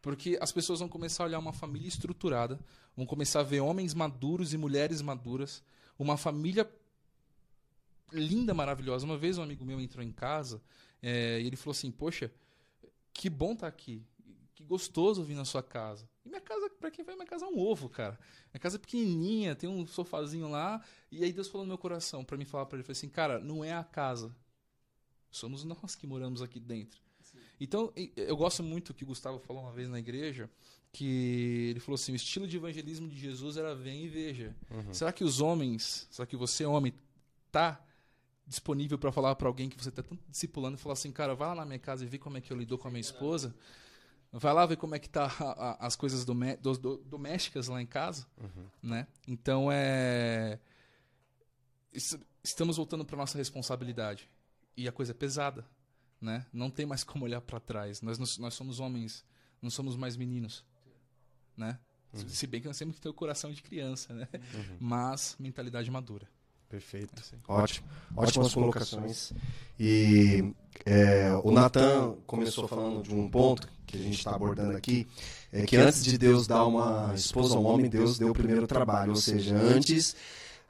Porque as pessoas vão começar a olhar uma família estruturada, vão começar a ver homens maduros e mulheres maduras, uma família linda, maravilhosa. Uma vez um amigo meu entrou em casa é, e ele falou assim: Poxa, que bom estar tá aqui, gostoso vir na sua casa. E minha casa, pra quem vai, minha casa é um ovo, cara. Minha casa é pequenininha, tem um sofazinho lá. E aí Deus falou no meu coração para mim falar para ele, falou assim, cara, não é a casa. Somos nós que moramos aqui dentro. Sim. Então, eu gosto muito que o Gustavo falou uma vez na igreja, que ele falou assim, o estilo de evangelismo de Jesus era vem e veja. Uhum. Será que os homens, será que você, homem, tá disponível para falar para alguém que você tá tanto discipulando e falar assim, cara, vai lá na minha casa e vê como é que eu lido com a minha esposa? Vai lá ver como é que tá a, a, as coisas domé do, do, domésticas lá em casa, uhum. né? Então é estamos voltando para nossa responsabilidade e a coisa é pesada, né? Não tem mais como olhar para trás. Nós, nós, nós somos homens, não somos mais meninos, né? Uhum. Se bem que nós temos que ter o coração de criança, né? Uhum. Mas mentalidade madura. Perfeito. É Ótimo. Ótimas colocações. E é, o Natan começou falando de um ponto que a gente está abordando aqui, é que antes de Deus dar uma esposa ao homem, Deus deu o primeiro trabalho. Ou seja, antes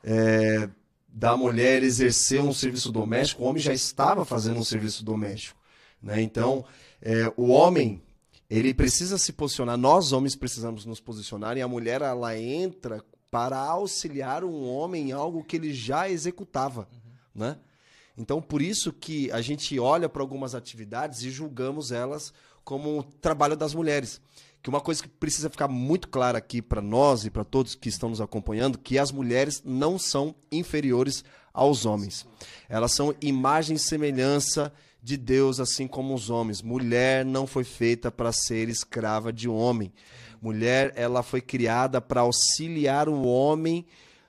é, da mulher exercer um serviço doméstico, o homem já estava fazendo um serviço doméstico. Né? Então, é, o homem ele precisa se posicionar, nós homens precisamos nos posicionar, e a mulher ela entra para auxiliar um homem em algo que ele já executava, uhum. né? Então, por isso que a gente olha para algumas atividades e julgamos elas como o trabalho das mulheres. Que uma coisa que precisa ficar muito clara aqui para nós e para todos que estão nos acompanhando, que as mulheres não são inferiores aos homens. Elas são imagem e semelhança de Deus, assim como os homens. Mulher não foi feita para ser escrava de homem. Mulher, ela foi criada para auxiliar o homem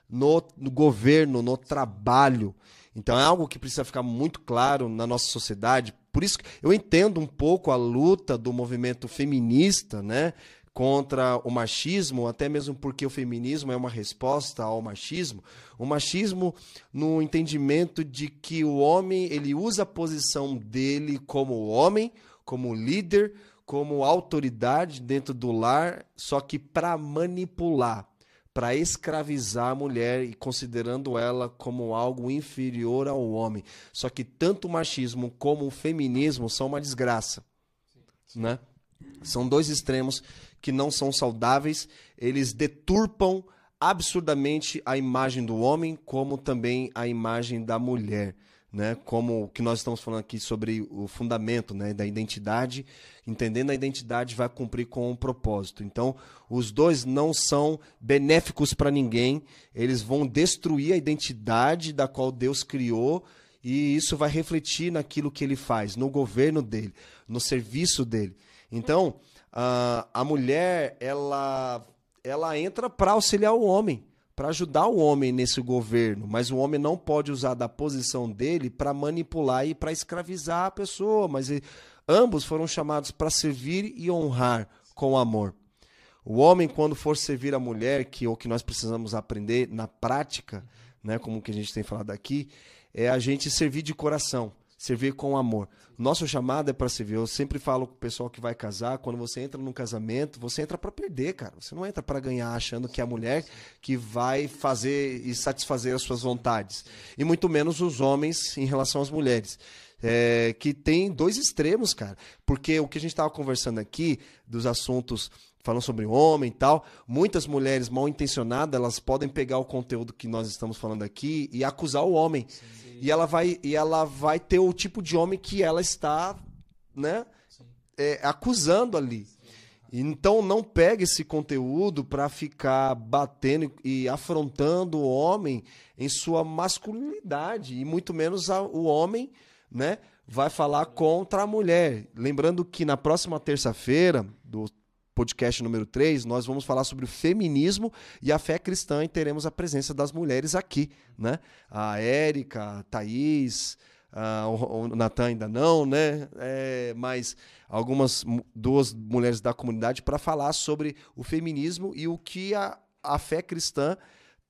no, no, governo, no trabalho. Então é algo que precisa ficar muito claro na nossa sociedade. Por isso eu entendo um pouco a luta do movimento feminista, né? contra o machismo, até mesmo porque o feminismo é uma resposta ao machismo. O machismo no entendimento de que o homem, ele usa a posição dele como homem, como líder, como autoridade dentro do lar, só que para manipular, para escravizar a mulher e considerando ela como algo inferior ao homem. Só que tanto o machismo como o feminismo são uma desgraça, né? São dois extremos que não são saudáveis, eles deturpam absurdamente a imagem do homem, como também a imagem da mulher. Né, como o que nós estamos falando aqui sobre o fundamento né, da identidade, entendendo a identidade vai cumprir com um propósito. Então, os dois não são benéficos para ninguém, eles vão destruir a identidade da qual Deus criou e isso vai refletir naquilo que ele faz, no governo dele, no serviço dele. Então, a, a mulher, ela, ela entra para auxiliar o homem, para ajudar o homem nesse governo, mas o homem não pode usar da posição dele para manipular e para escravizar a pessoa, mas ele, ambos foram chamados para servir e honrar com amor. O homem, quando for servir a mulher, que é o que nós precisamos aprender na prática, né, como que a gente tem falado aqui, é a gente servir de coração servir com amor. Nosso chamado é para servir. Eu sempre falo com o pessoal que vai casar, quando você entra num casamento, você entra para perder, cara. Você não entra para ganhar achando que é a mulher que vai fazer e satisfazer as suas vontades. E muito menos os homens em relação às mulheres. É, que tem dois extremos, cara. Porque o que a gente estava conversando aqui, dos assuntos falando sobre homem e tal, muitas mulheres mal intencionadas, elas podem pegar o conteúdo que nós estamos falando aqui e acusar o homem. Sim e ela vai e ela vai ter o tipo de homem que ela está, né, é, acusando ali. Então não pegue esse conteúdo para ficar batendo e afrontando o homem em sua masculinidade e muito menos a, o homem, né, vai falar contra a mulher. Lembrando que na próxima terça-feira do podcast número 3, nós vamos falar sobre o feminismo e a fé cristã e teremos a presença das mulheres aqui, né? A Érica, a Thaís, o, o Natan ainda não, né? É, mas algumas duas mulheres da comunidade para falar sobre o feminismo e o que a, a fé cristã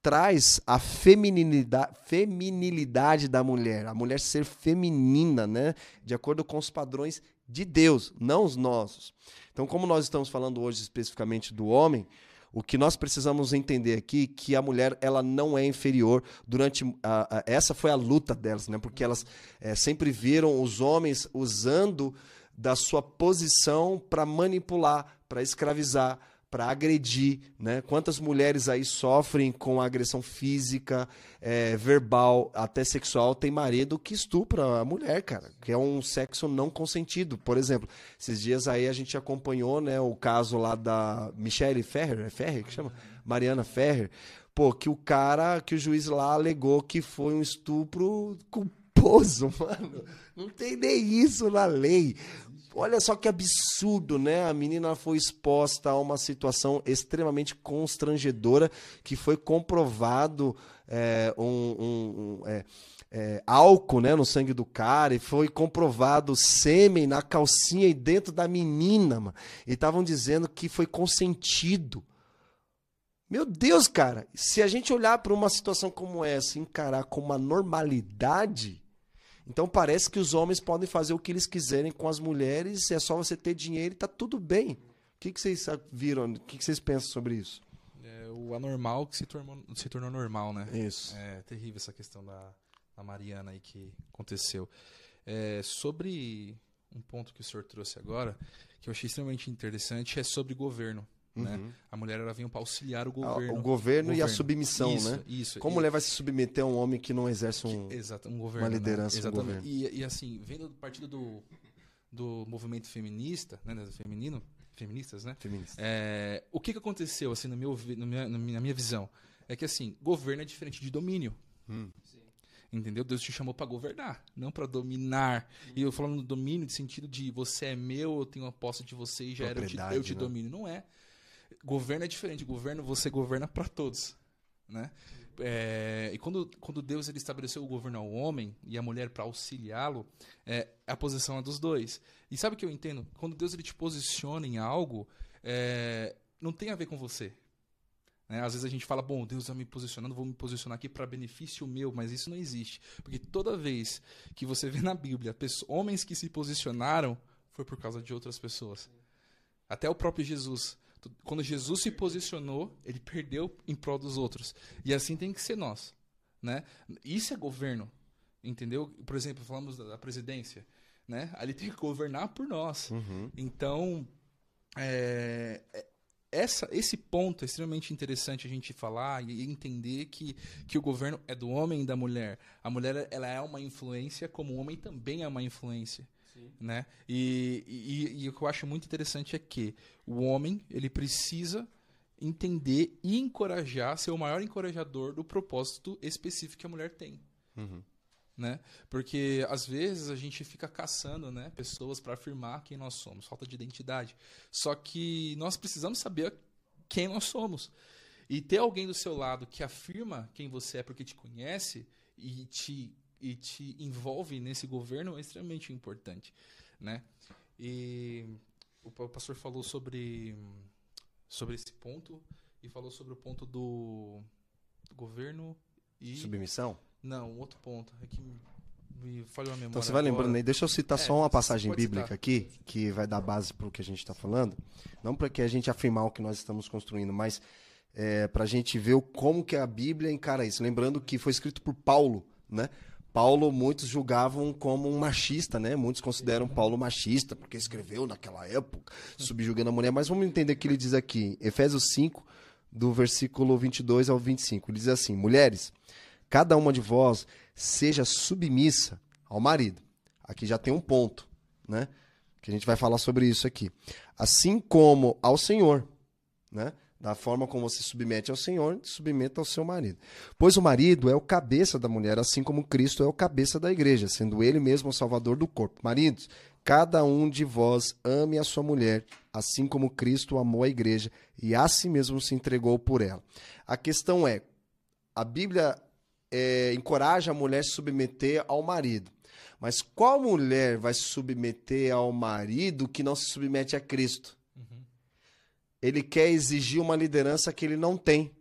traz a feminilidade, feminilidade da mulher, a mulher ser feminina, né? De acordo com os padrões de Deus, não os nossos. Então, como nós estamos falando hoje especificamente do homem, o que nós precisamos entender aqui é que a mulher ela não é inferior durante a, a, essa foi a luta delas, né? Porque elas é, sempre viram os homens usando da sua posição para manipular, para escravizar, para agredir, né? Quantas mulheres aí sofrem com agressão física, é, verbal, até sexual, tem marido que estupra a mulher, cara, que é um sexo não consentido. Por exemplo, esses dias aí a gente acompanhou, né, o caso lá da Michelle Ferrer, é Ferrer que chama? Mariana Ferrer, pô, que o cara, que o juiz lá alegou que foi um estupro culposo, mano. Não tem nem isso na lei. Olha só que absurdo, né? A menina foi exposta a uma situação extremamente constrangedora que foi comprovado é, um, um, um é, é, álcool né, no sangue do cara e foi comprovado sêmen na calcinha e dentro da menina, mano. E estavam dizendo que foi consentido. Meu Deus, cara, se a gente olhar para uma situação como essa encarar como uma normalidade, então parece que os homens podem fazer o que eles quiserem com as mulheres, é só você ter dinheiro e tá tudo bem. O que, que vocês viram? O que, que vocês pensam sobre isso? É, o anormal que se tornou, se tornou normal, né? Isso. É terrível essa questão da, da Mariana aí que aconteceu. É, sobre um ponto que o senhor trouxe agora, que eu achei extremamente interessante, é sobre governo. Né? Uhum. Né? A mulher ela veio para auxiliar o governo. O governo, governo, e a submissão, isso, né? Isso. Como e... mulher vai se submeter a um homem que não exerce um, Exato, um governo, uma liderança né? Exatamente. Um e, e, assim, vendo do partido do, do movimento feminista, né, feminino, feministas, né? Feminista. É, o que, que aconteceu, assim, no meu, no minha, na minha visão? É que, assim, governo é diferente de domínio. Hum. Entendeu? Deus te chamou para governar, não para dominar. E eu falando domínio de sentido de você é meu, eu tenho a posse de você e já era eu te, eu te né? domino. Não é. Governo é diferente. Governo, você governa para todos, né? É, e quando, quando Deus ele estabeleceu o governo ao homem e a mulher para auxiliá-lo, é, a posição é dos dois. E sabe o que eu entendo? Quando Deus ele te posiciona em algo, é, não tem a ver com você. Né? Às vezes a gente fala, bom, Deus está me posicionando, vou me posicionar aqui para benefício meu, mas isso não existe. Porque toda vez que você vê na Bíblia pessoas, homens que se posicionaram, foi por causa de outras pessoas. Até o próprio Jesus. Quando Jesus se posicionou, ele perdeu em prol dos outros. E assim tem que ser nós. Né? Isso é governo. Entendeu? Por exemplo, falamos da, presidência. Né? Ali tem que governar por nós. Uhum. Então, é, é, essa, esse ponto é extremamente interessante a gente falar e entender que, que o governo é do homem e da mulher. A mulher ela é uma influência, como o homem também é uma influência. Né? E, e, e o que eu acho muito interessante é que o homem ele precisa entender e encorajar, ser o maior encorajador do propósito específico que a mulher tem. Uhum. Né? Porque às vezes a gente fica caçando né, pessoas para afirmar quem nós somos, falta de identidade. Só que nós precisamos saber quem nós somos. E ter alguém do seu lado que afirma quem você é porque te conhece e te, e te envolve nesse governo é extremamente importante. Né? E o pastor falou sobre, sobre esse ponto e falou sobre o ponto do, do governo e. Submissão? Não, outro ponto. É que me falhou a memória. Então você vai lembrando aí, deixa eu citar É, só uma passagem bíblica citar. aqui, que vai dar base para o que a gente está falando. Não para que a gente afirmar o que nós estamos construindo, mas para a gente ver como que a Bíblia encara isso. Lembrando que foi escrito por Paulo, né? Paulo muitos julgavam como um machista, né? Muitos consideram Paulo machista, porque escreveu naquela época, subjugando a mulher. Mas vamos entender o que ele diz aqui. Efésios 5, do versículo 22 ao 25. Ele diz assim: Mulheres, cada uma de vós seja submissa ao marido. Aqui já tem um ponto, né? Que a gente vai falar sobre isso aqui. Assim como ao Senhor, né? Da forma como você submete ao Senhor, submeta ao seu marido. Pois o marido é o cabeça da mulher, assim como Cristo é o cabeça da igreja, sendo ele mesmo o salvador do corpo. Maridos, cada um de vós ame a sua mulher, assim como Cristo amou a igreja e a si mesmo se entregou por ela. A questão é, a Bíblia é, encoraja a mulher a se submeter ao marido. Mas qual mulher vai se submeter ao marido que não se submete a Cristo? Ele quer exigir uma liderança que ele não tem.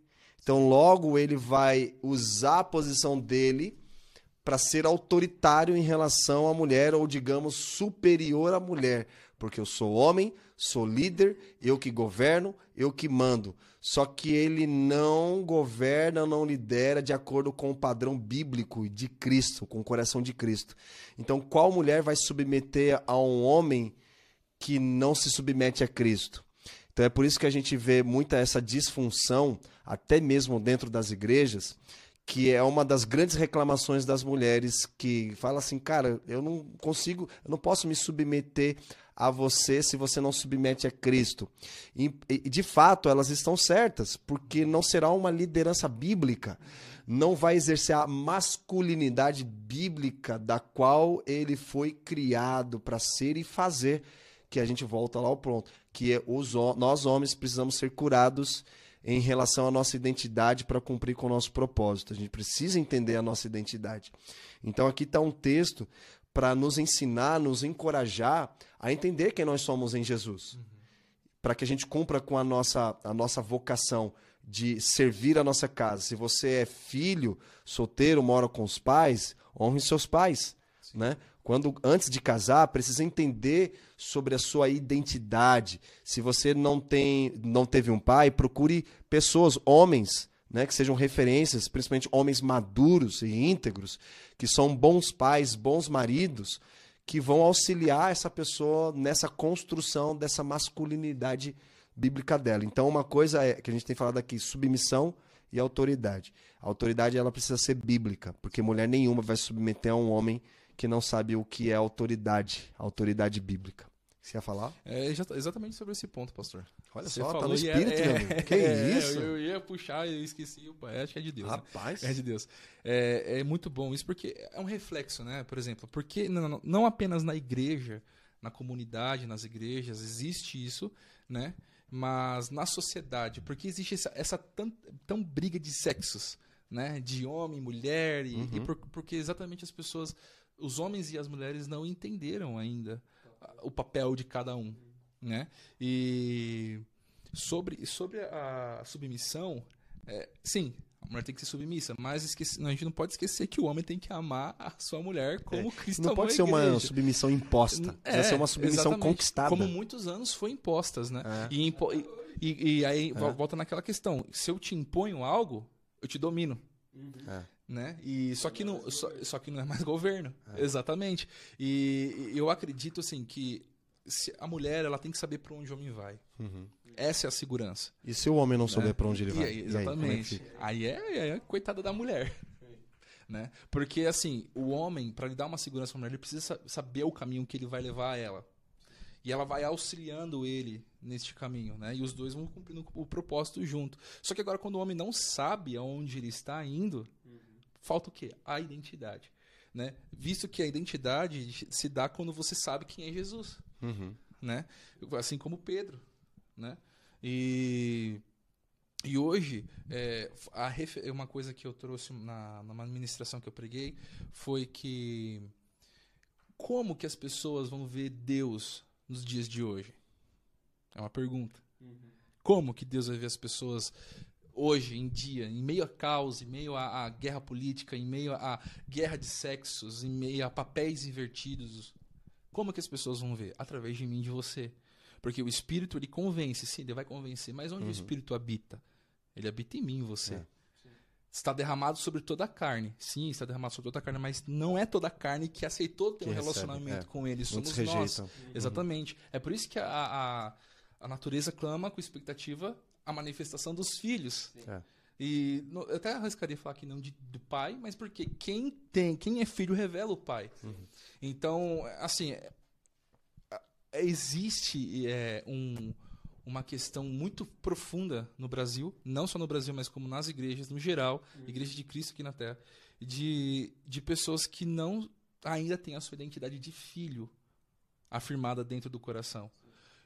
Então, logo, ele vai usar a posição dele para ser autoritário em relação à mulher, ou digamos, superior à mulher. Porque eu sou homem, sou líder, eu que governo, eu que mando. Só que ele não governa, não lidera de acordo com o padrão bíblico de Cristo, com o coração de Cristo. Então, qual mulher vai submeter a um homem que não se submete a Cristo? Então é por isso que a gente vê muita essa disfunção, até mesmo dentro das igrejas, que é uma das grandes reclamações das mulheres que fala assim, cara, eu não consigo, eu não posso me submeter a você se você não submete a Cristo. E, de fato, elas estão certas, porque não será uma liderança bíblica, não vai exercer a masculinidade bíblica da qual ele foi criado para ser e fazer, que a gente volta lá ao pronto, que é os, nós homens precisamos ser curados em relação à nossa identidade para cumprir com o nosso propósito. A gente precisa entender a nossa identidade. Então aqui está um texto para nos ensinar, nos encorajar a entender quem nós somos em Jesus. Para que a gente cumpra com a nossa, a nossa vocação de servir a nossa casa. Se você é filho, solteiro, mora com os pais, honre seus pais. Né? Quando antes de casar, precisa entender sobre a sua identidade. Se você não tem, não teve um pai, procure pessoas, homens, né, que sejam referências, principalmente homens maduros e íntegros, que são bons pais, bons maridos, que vão auxiliar essa pessoa nessa construção dessa masculinidade bíblica dela. Então, uma coisa é que a gente tem falado aqui, submissão e autoridade. A autoridade ela precisa ser bíblica, porque mulher nenhuma vai submeter a um homem que não sabe o que é autoridade, autoridade bíblica. Você ia falar? É exa- exatamente sobre esse ponto, pastor. Olha Você só, tá falou no e é- espírito, é- meu amigo. Que é, isso? Eu, eu ia puxar e esqueci. Opa, acho que é de Deus. né? Rapaz. É de Deus. É, é muito bom isso porque é um reflexo, né? Por exemplo, porque não, não- não apenas na igreja, na comunidade, nas igrejas, existe isso, né? Mas na sociedade, porque existe essa, essa tão, tão briga de sexos, né? De homem, mulher, e, Uhum. e por- porque exatamente as pessoas, os homens e as mulheres não entenderam ainda o papel de cada um, né? E sobre, sobre a submissão, é, sim, A mulher tem que ser submissa, mas esqueci, a gente não pode esquecer que o homem tem que amar a sua mulher como Cristo Não pode ser uma submissão imposta. Precisa ser uma submissão exatamente. conquistada. Como muitos anos foi impostas, né? É. E, impo- e- e- aí vo- volta naquela questão: se eu te imponho algo, eu te domino. É. Né? E só que não, só, só que não é mais governo, exatamente. E, eu acredito assim que a mulher ela tem que saber para onde o homem vai. Essa é a segurança. E se o homem não souber né? pra onde ele vai? aí, é exatamente. aí, é, aí é coitada da mulher. né? Porque assim, o homem, para lhe dar uma segurança pra mulher, ele precisa sa- saber o caminho que ele vai levar a ela. E ela vai auxiliando ele neste caminho, né? E os dois vão cumprindo o propósito junto. Só que agora, quando o homem não sabe aonde ele está indo, falta o quê? A identidade. Né? Visto que a identidade se dá quando você sabe quem é Jesus. Uhum. Né? Assim como Pedro. Né? E, e hoje, é, a uma coisa que eu trouxe na, numa ministração que eu preguei foi que como que as pessoas vão ver Deus nos dias de hoje? É uma pergunta. Como que Deus vai ver as pessoas hoje, em dia, em meio a caos, em meio à, à guerra política, em meio à guerra de sexos, em meio a papéis invertidos? Como que as pessoas vão ver? Através de mim e de você. Porque o Espírito, ele convence, sim, ele vai convencer. Mas onde o Espírito habita? Ele habita em mim você. É. Está derramado sobre toda a carne. Sim, está derramado sobre toda a carne, mas não é toda a carne que aceitou ter Que um relacionamento é. com ele. Muitos Somos nós. rejeitam. Exatamente. É por isso que a, a, a natureza clama com expectativa a manifestação dos filhos. É. E no- eu até arriscaria falar que não de, do pai, mas porque quem tem, quem é filho revela o pai. Então, assim, é- é- existe é, um- uma questão muito profunda no Brasil, não só no Brasil, mas como nas igrejas no geral, igreja de Cristo aqui na Terra, de, de pessoas que não ainda têm a sua identidade de filho afirmada dentro do coração.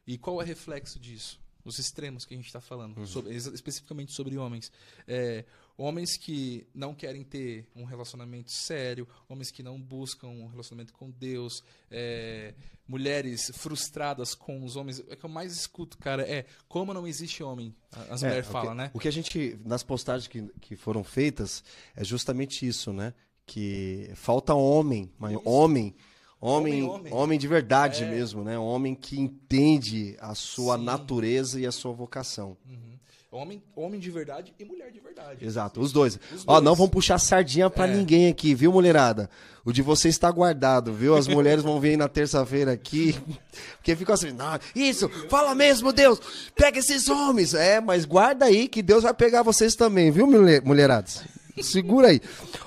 E qual é o reflexo disso? Os extremos que a gente está falando, sobre- ex- especificamente sobre homens. É, homens que não querem ter um relacionamento sério, homens que não buscam um relacionamento com Deus, é, mulheres frustradas com os homens. É que eu mais escuto, cara, é como não existe homem. As É, mulheres o falam, né? O que a gente, nas postagens que, que foram feitas, é justamente isso, né? Que falta homem, mas homem, homem, Homem, homem. de verdade É. mesmo, né? Homem que entende a sua Sim. natureza e a sua vocação. Uhum. Homem, homem de verdade e mulher de verdade. Exato, os dois. Os Ó, dois. não vamos puxar sardinha pra É. ninguém aqui, viu, mulherada? O de vocês está guardado, viu? As mulheres vão vir na terça-feira aqui, porque ficam assim, não, isso, fala mesmo, Deus, pega esses homens. É, mas guarda aí que Deus vai pegar vocês também, viu, mulher- mulheradas? Segura aí.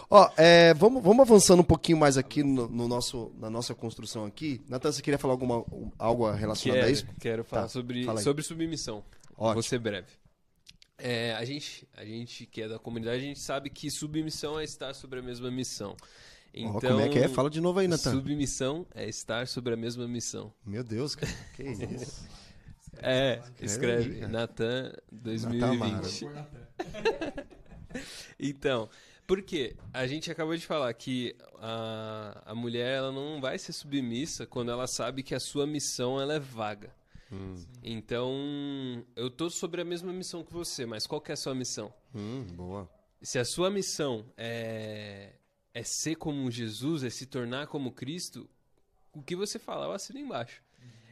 Ó, é, vamos, vamos avançando um pouquinho mais aqui no, no nosso, na nossa construção aqui. Natan, você queria falar alguma, algo relacionado a Quero, isso? quero falar Tá, sobre, sobre submissão. Ótimo. Vou ser breve. É, a, gente, a gente que é da comunidade, a gente sabe que submissão é estar sobre a mesma missão. Então, como é que é? Fala de novo aí, Natan. Submissão é estar sobre a mesma missão. Meu Deus, cara. Que isso? É, escreve. Natan Natamara. 2020. Então, por quê? A gente acabou de falar que a, a mulher ela não vai ser submissa quando ela sabe que a sua missão ela é vaga. Então, eu tô sobre a mesma missão que você, mas qual que é a sua missão? Hum, boa. Se a sua missão é, é ser como Jesus, é se tornar como Cristo, o que você falar eu assino embaixo.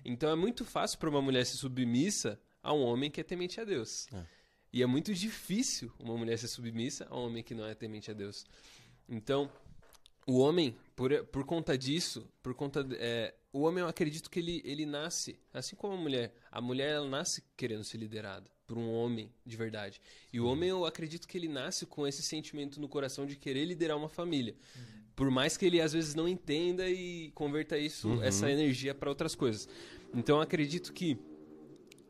Então é muito fácil para uma mulher ser submissa a um homem que é temente a Deus. É. E é muito difícil uma mulher ser submissa a um homem que não é temente a Deus. Então, o homem, por, por conta disso, por conta. é, o homem, eu acredito que ele, ele nasce, assim como a mulher. A mulher, ela nasce querendo ser liderada por um homem de verdade. E o homem, eu acredito que ele nasce com esse sentimento no coração de querer liderar uma família. Por mais que ele às vezes não entenda e converta isso, essa energia para outras coisas. Então, eu acredito que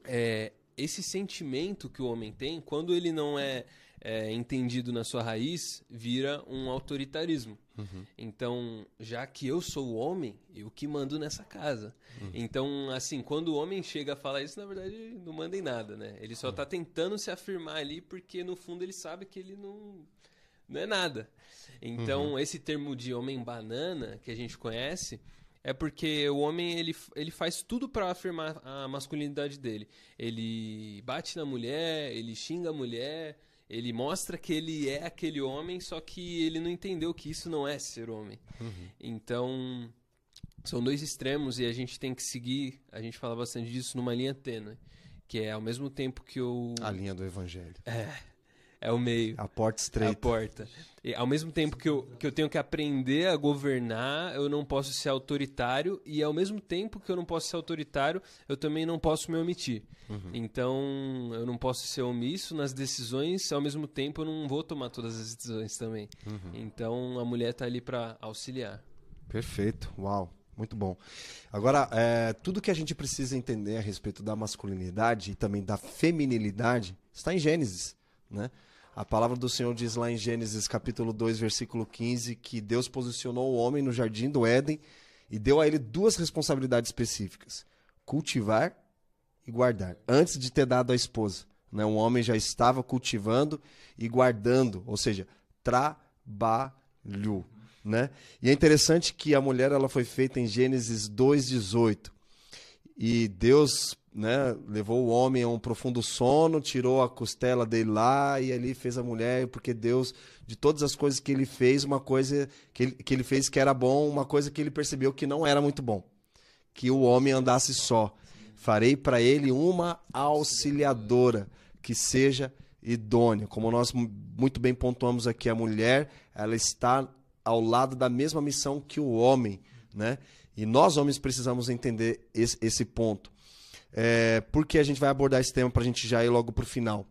é, esse sentimento que o homem tem, quando ele não é, é, entendido na sua raiz, vira um autoritarismo. Então, já que eu sou o homem, eu que mando nessa casa. Então, assim, quando o homem chega a falar isso, na verdade, não manda em nada, né? Ele só tá tentando se afirmar ali porque, no fundo, ele sabe que ele não, não é nada. Então, esse termo de homem banana que a gente conhece é porque o homem ele, ele faz tudo para afirmar a masculinidade dele. Ele bate na mulher, ele xinga a mulher, Ele mostra que ele é aquele homem, só que ele não entendeu que isso não é ser homem. Então, são dois extremos e a gente tem que seguir, a gente fala bastante disso, numa linha tênue. Que é ao mesmo tempo que eu. A linha do evangelho. É o meio. A porta É a estreita. porta. E ao mesmo tempo que eu, que eu tenho que aprender a governar, eu não posso ser autoritário, e ao mesmo tempo que eu não posso ser autoritário, eu também não posso me omitir. Então, eu não posso ser omisso nas decisões, ao mesmo tempo eu não vou tomar todas as decisões também. Então, a mulher tá ali para auxiliar. Perfeito. Uau. Muito bom. Agora, é, tudo que a gente precisa entender a respeito da masculinidade e também da feminilidade está em Gênesis, né? A palavra do Senhor diz lá em Gênesis capítulo 2, versículo 15, que Deus posicionou o homem no jardim do Éden e deu a ele duas responsabilidades específicas: cultivar e guardar. Antes de ter dado à esposa, né? O homem já estava cultivando e guardando, ou seja, trabalho, né? E é interessante que a mulher ela foi feita em Gênesis 2:18. E Deus, né, levou o homem a um profundo sono, tirou a costela dele lá e ali fez a mulher, porque Deus, de todas as coisas que ele fez, uma coisa que ele, que ele fez que era bom, uma coisa que ele percebeu que não era muito bom, que o homem andasse só. Farei para ele uma auxiliadora que seja idônea. Como nós mu- muito bem pontuamos aqui, a mulher, ela está ao lado da mesma missão que o homem, né? E nós, homens, precisamos entender esse, esse ponto. É, por que a gente vai abordar esse tema para a gente já ir logo para o final?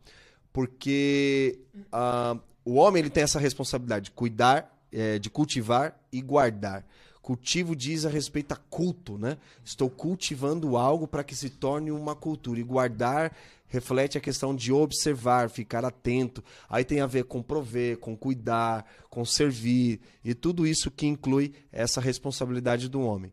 Porque ah, o homem ele tem essa responsabilidade de cuidar, é, de cultivar e guardar. Cultivo diz a respeito a culto, né? Estou cultivando algo para que se torne uma cultura. E guardar reflete a questão de observar, ficar atento. Aí tem a ver com prover, com cuidar, com servir. E tudo isso que inclui essa responsabilidade do homem.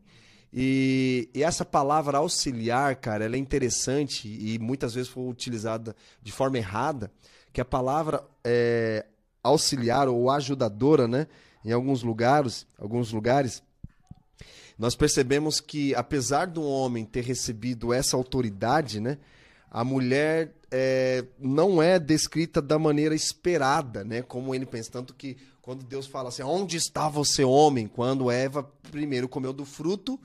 E, e essa palavra auxiliar, cara, ela é interessante e muitas vezes foi utilizada de forma errada, que a palavra é, auxiliar ou ajudadora, né? Em alguns lugares, alguns lugares, nós percebemos que apesar do homem ter recebido essa autoridade, né? A mulher é, não é descrita da maneira esperada, né? Como ele pensa. Tanto que quando Deus fala assim, onde está você, homem? Quando Eva primeiro comeu do fruto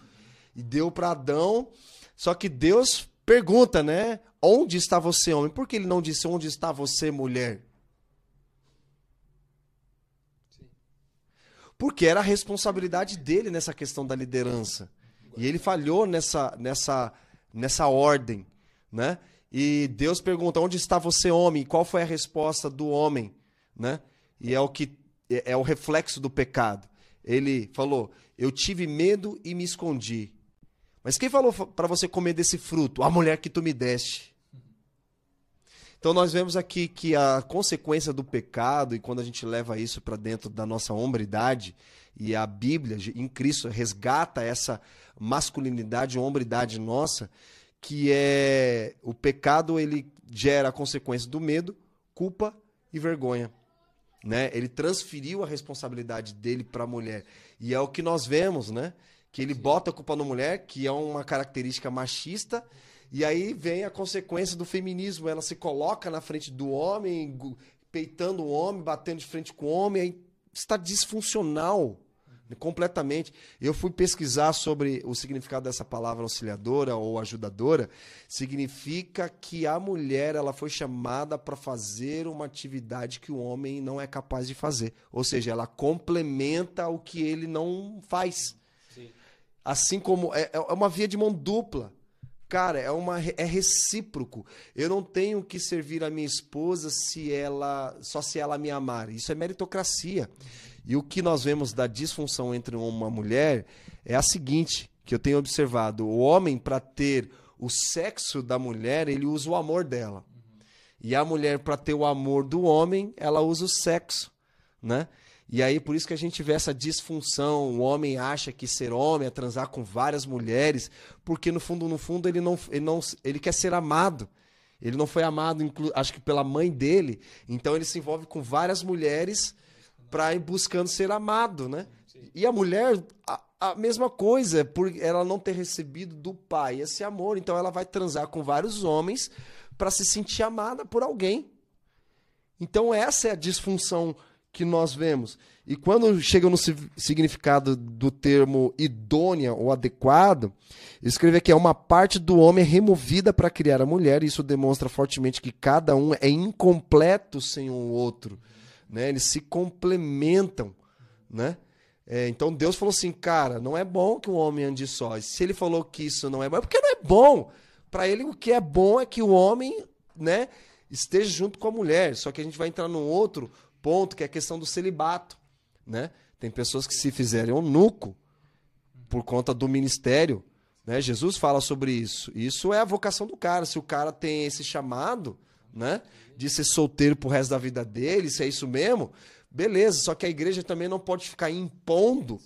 e deu para Adão. Só que Deus pergunta, né? Onde está você, homem? Por que ele não disse onde está você, mulher? Porque era a responsabilidade dele nessa questão da liderança. E ele falhou nessa, nessa, nessa ordem, né? E Deus pergunta: onde está você, homem? E qual foi a resposta do homem, né? E é o que é é o reflexo do pecado. Ele falou: eu tive medo e me escondi. Mas quem falou para você comer desse fruto? A mulher que tu me deste. Então nós vemos aqui que a consequência do pecado, e quando a gente leva isso para dentro da nossa hombridade, e a Bíblia em Cristo resgata essa masculinidade, hombridade nossa, que é o pecado ele gera a consequência do medo, culpa e vergonha. Né? Ele transferiu a responsabilidade dele para a mulher. E é o que nós vemos, né? Que ele bota a culpa na mulher, que é uma característica machista, e aí vem a consequência do feminismo. Ela se coloca na frente do homem, peitando o homem, batendo de frente com o homem, aí está disfuncional completamente. Eu fui pesquisar sobre o significado dessa palavra auxiliadora ou ajudadora. Significa que a mulher ela foi chamada para fazer uma atividade que o homem não é capaz de fazer. Ou seja, ela complementa o que ele não faz. Assim como é, é uma via de mão dupla. Cara, é, uma, é recíproco. Eu não tenho que servir a minha esposa se ela só se ela me amar. Isso é meritocracia. E o que nós vemos da disfunção entre uma mulher é a seguinte, que eu tenho observado. O homem, para ter o sexo da mulher, ele usa o amor dela. E a mulher, para ter o amor do homem, ela usa o sexo, né? E aí, por isso que a gente vê essa disfunção. O homem acha que ser homem é transar com várias mulheres, porque no fundo, no fundo, ele não, ele não, ele quer ser amado. Ele não foi amado, acho que pela mãe dele. Então ele se envolve com várias mulheres para ir buscando ser amado, né? E a mulher, a, a mesma coisa, por ela não ter recebido do pai esse amor, então ela vai transar com vários homens para se sentir amada por alguém. Então essa é a disfunção que nós vemos. E quando chega no significado do termo idônea ou adequado, escreve aqui: é uma parte do homem removida para criar a mulher. E isso demonstra fortemente que cada um é incompleto sem o outro. Né? Eles se complementam. Né? É, então Deus falou assim, cara, não é bom que o homem ande só. E se ele falou que isso não é bom, é porque não é bom. Para ele, o que é bom é que o homem né, esteja junto com a mulher. Só que a gente vai entrar num outro ponto, que é a questão do celibato. Né? Tem pessoas que se fizerem um nuco por conta do ministério. Né? Jesus fala sobre isso. Isso é a vocação do cara. Se o cara tem esse chamado né, de ser solteiro pro resto da vida dele, se é isso mesmo, Beleza, só que a igreja também não pode ficar impondo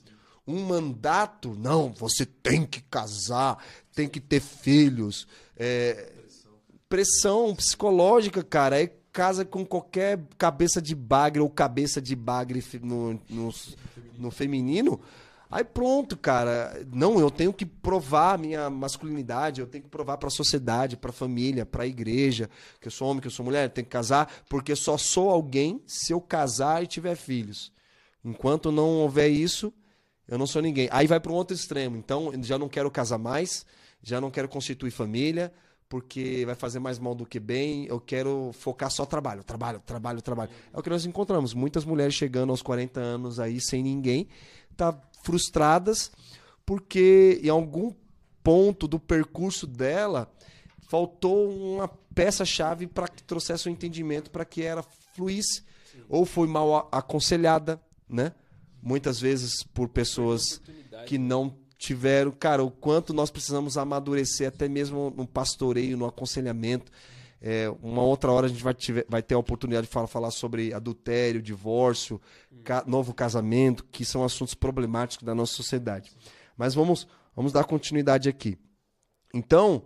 um mandato. Não, você tem que casar, tem que ter filhos. É, pressão psicológica, cara. É casa com qualquer cabeça de bagre ou cabeça de bagre no, no, no feminino. Aí pronto, cara. Não, eu tenho que provar minha masculinidade, eu tenho que provar para a sociedade, para a família, para a igreja, que eu sou homem, que eu sou mulher, eu tenho que casar, porque só sou alguém se eu casar e tiver filhos. Enquanto não houver isso, eu não sou ninguém. Aí vai para um outro extremo. Então, já não quero casar mais, já não quero constituir família, porque vai fazer mais mal do que bem. Eu quero focar só trabalho, trabalho, trabalho, trabalho. É o que nós encontramos. Muitas mulheres chegando aos 40 anos aí sem ninguém, tá frustradas porque em algum ponto do percurso dela faltou uma peça-chave para que trouxesse o um entendimento para que ela fluísse. Ou foi mal aconselhada, né? Muitas vezes por pessoas que não tiveram. Cara, o quanto nós precisamos amadurecer, até mesmo no pastoreio, no aconselhamento. É, uma outra hora a gente vai, tiver, vai ter a oportunidade de falar, falar sobre adultério, divórcio, ca, novo casamento, que são assuntos problemáticos da nossa sociedade. Mas vamos, vamos dar continuidade aqui. Então,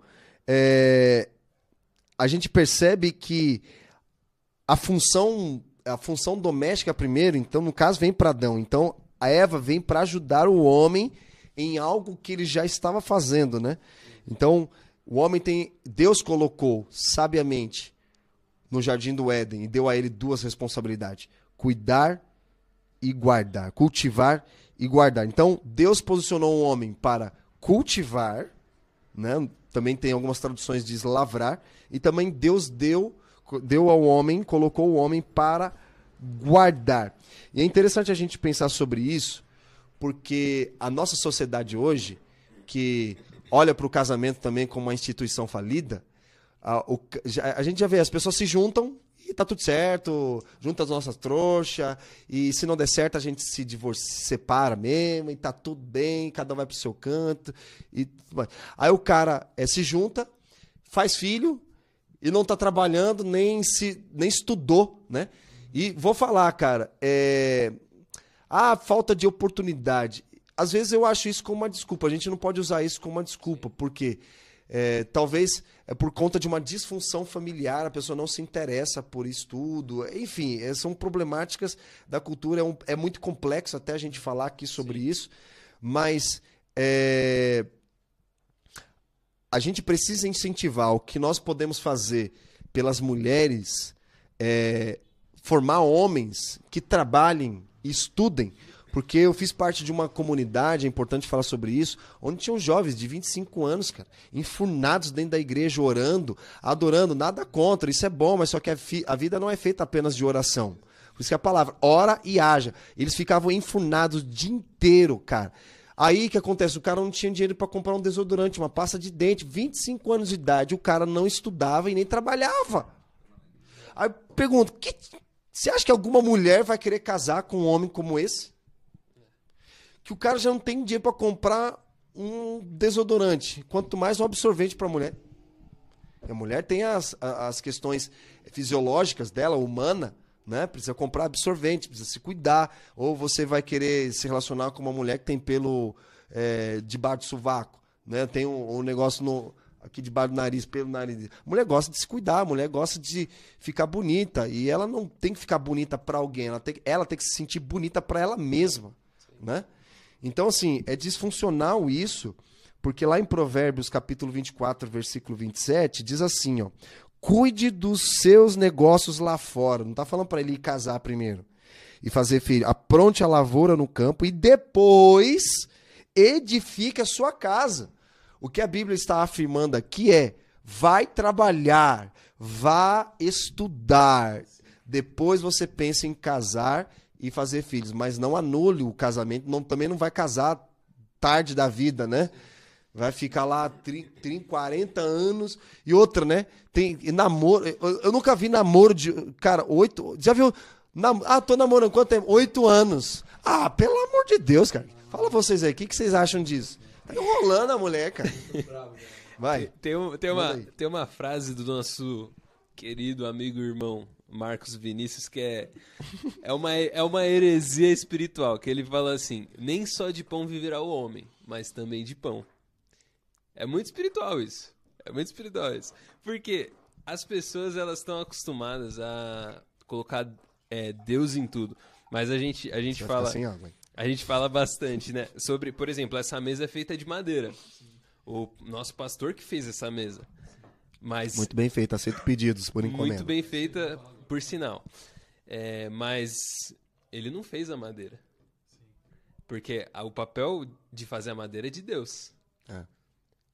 é, a gente percebe que a função, a função doméstica primeiro, então, no caso, vem para Adão. Então, a Eva vem para ajudar o homem em algo que ele já estava fazendo, né? Então, o homem tem. Deus colocou sabiamente no jardim do Éden e deu a ele duas responsabilidades: cuidar e guardar, cultivar e guardar. Então, Deus posicionou o homem para cultivar, né? Também tem algumas traduções diz lavrar, e também Deus deu deu ao homem, colocou o homem para guardar. E é interessante a gente pensar sobre isso, porque a nossa sociedade hoje, que olha para o casamento também como uma instituição falida, a, o, a, gente já vê, as pessoas se juntam e tá tudo certo, junta as nossas trouxas, e se não der certo a gente se divorcia, se separa mesmo, e tá tudo bem, cada um vai pro seu canto. E, aí o cara é, se junta, faz filho, e não tá trabalhando, nem se nem estudou, né? E vou falar, cara, é... Ah, falta de oportunidade às vezes eu acho isso como uma desculpa. A gente não pode usar isso como uma desculpa, porque é, talvez é por conta de uma disfunção familiar, a pessoa não se interessa por estudo. Enfim, é, são problemáticas da cultura. É, um, é, muito complexo até a gente falar aqui sobre Sim. isso, mas é, a gente precisa incentivar o que nós podemos fazer pelas mulheres, é, formar homens que trabalhem, estudem porque eu fiz parte de uma comunidade, é importante falar sobre isso, onde tinham jovens de 25 anos, cara, enfurnados dentro da igreja, orando, adorando, nada contra, isso é bom, mas só que a, a vida não é feita apenas de oração. Por isso que a palavra, ora e haja. Eles ficavam enfurnados o dia inteiro, cara. Aí que acontece? O cara não tinha dinheiro para comprar um desodorante, uma pasta de dente, 25 anos de idade, o cara não estudava e nem trabalhava. Aí eu pergunto, que, você acha que alguma mulher vai querer casar com um homem como esse? Que o cara já não tem dinheiro para comprar um desodorante, quanto mais um absorvente para a mulher. A mulher tem as, as questões fisiológicas dela, humana, né? Precisa comprar absorvente, precisa se cuidar. Ou você vai querer se relacionar com uma mulher que tem pelo é, debaixo do sovaco, né? Tem um, um negócio no, aqui debaixo do nariz, pelo nariz. A mulher gosta de se cuidar, a mulher gosta de ficar bonita. E ela não tem que ficar bonita para alguém, ela tem, ela tem que se sentir bonita para ela mesma, né? Então, assim, é disfuncional isso, porque lá em Provérbios, capítulo 24, versículo 27, diz assim, ó: cuide dos seus negócios lá fora. Não tá falando para ele casar primeiro e fazer filho. Apronte a lavoura no campo e depois edifique a sua casa. O que a Bíblia está afirmando aqui é: vai trabalhar, vá estudar. Depois você pensa em casar e fazer filhos, mas não anule o casamento, não, também não vai casar tarde da vida, né? Vai ficar lá 30, 40 anos. E outra, né? Tem namoro. Eu, eu nunca vi namoro de. Cara, oito. Já viu? Nam, ah, tô namorando quanto tempo? Oito anos. Ah, pelo amor de Deus, cara. Fala vocês aí, o que, que vocês acham disso? Tá enrolando a mulher, cara. Vai. Tem, tem, uma, tem uma frase do nosso querido amigo irmão Marcos Vinícius que é, é, uma, é uma heresia espiritual. Que ele fala assim: nem só de pão viverá o homem, mas também de pão. É muito espiritual isso. É muito espiritual isso. Porque as pessoas elas estão acostumadas a colocar é, Deus em tudo. Mas a gente, a gente fala. Assim, a gente fala bastante, né? Sobre, por exemplo, essa mesa é feita de madeira. O nosso pastor que fez essa mesa. Mas muito bem feita, aceito pedidos por encomenda. Muito bem feita, por sinal. É, mas ele não fez a madeira. Porque o papel de fazer a madeira é de Deus. É.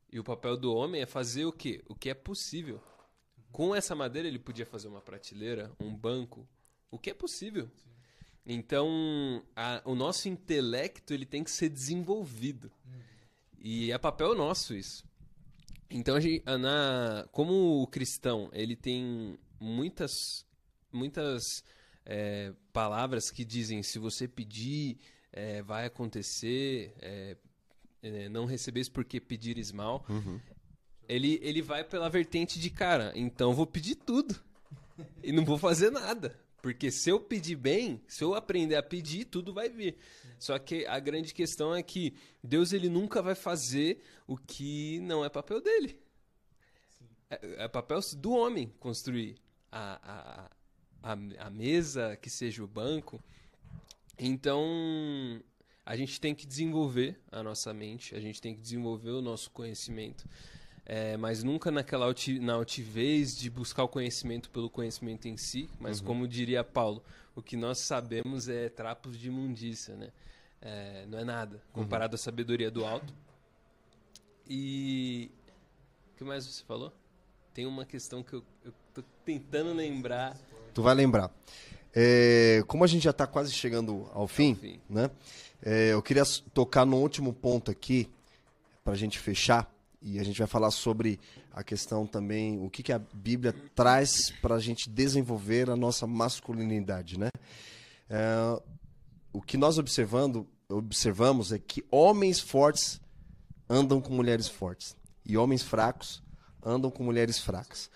E o papel do homem é fazer o quê? O que é possível. Com essa madeira ele podia fazer uma prateleira, um banco, o que é possível. Então, a, o nosso intelecto ele tem que ser desenvolvido. E é papel nosso isso. Então, a gente, na, como o cristão ele tem muitas, muitas é, palavras que dizem se você pedir, é, vai acontecer, é, é, não recebeis porque pedires mal. Uhum. Ele, ele vai pela vertente de, cara, então vou pedir tudo. e não vou fazer nada. Porque se eu pedir bem, se eu aprender a pedir, tudo vai vir. Só que a grande questão é que Deus ele nunca vai fazer o que não é papel dele. É, é, papel do homem construir a, a, a, a mesa, que seja o banco. Então, a gente tem que desenvolver a nossa mente, a gente tem que desenvolver o nosso conhecimento, é, mas nunca naquela alti, na altivez de buscar o conhecimento pelo conhecimento em si, mas uhum. como diria Paulo, o que nós sabemos é trapos de imundícia, né? É, não é nada uhum. comparado uhum. à sabedoria do alto. E o que mais você falou? Tem uma questão que eu, eu tô tentando lembrar. Tu vai lembrar. É, como a gente já está quase chegando ao fim, ao fim. né? É, eu queria tocar no último ponto aqui, para a gente fechar, e a gente vai falar sobre a questão também, o que, que a Bíblia traz para a gente desenvolver a nossa masculinidade, né? É, o que nós observando, observamos é que homens fortes andam com mulheres fortes e homens fracos andam com mulheres fracas.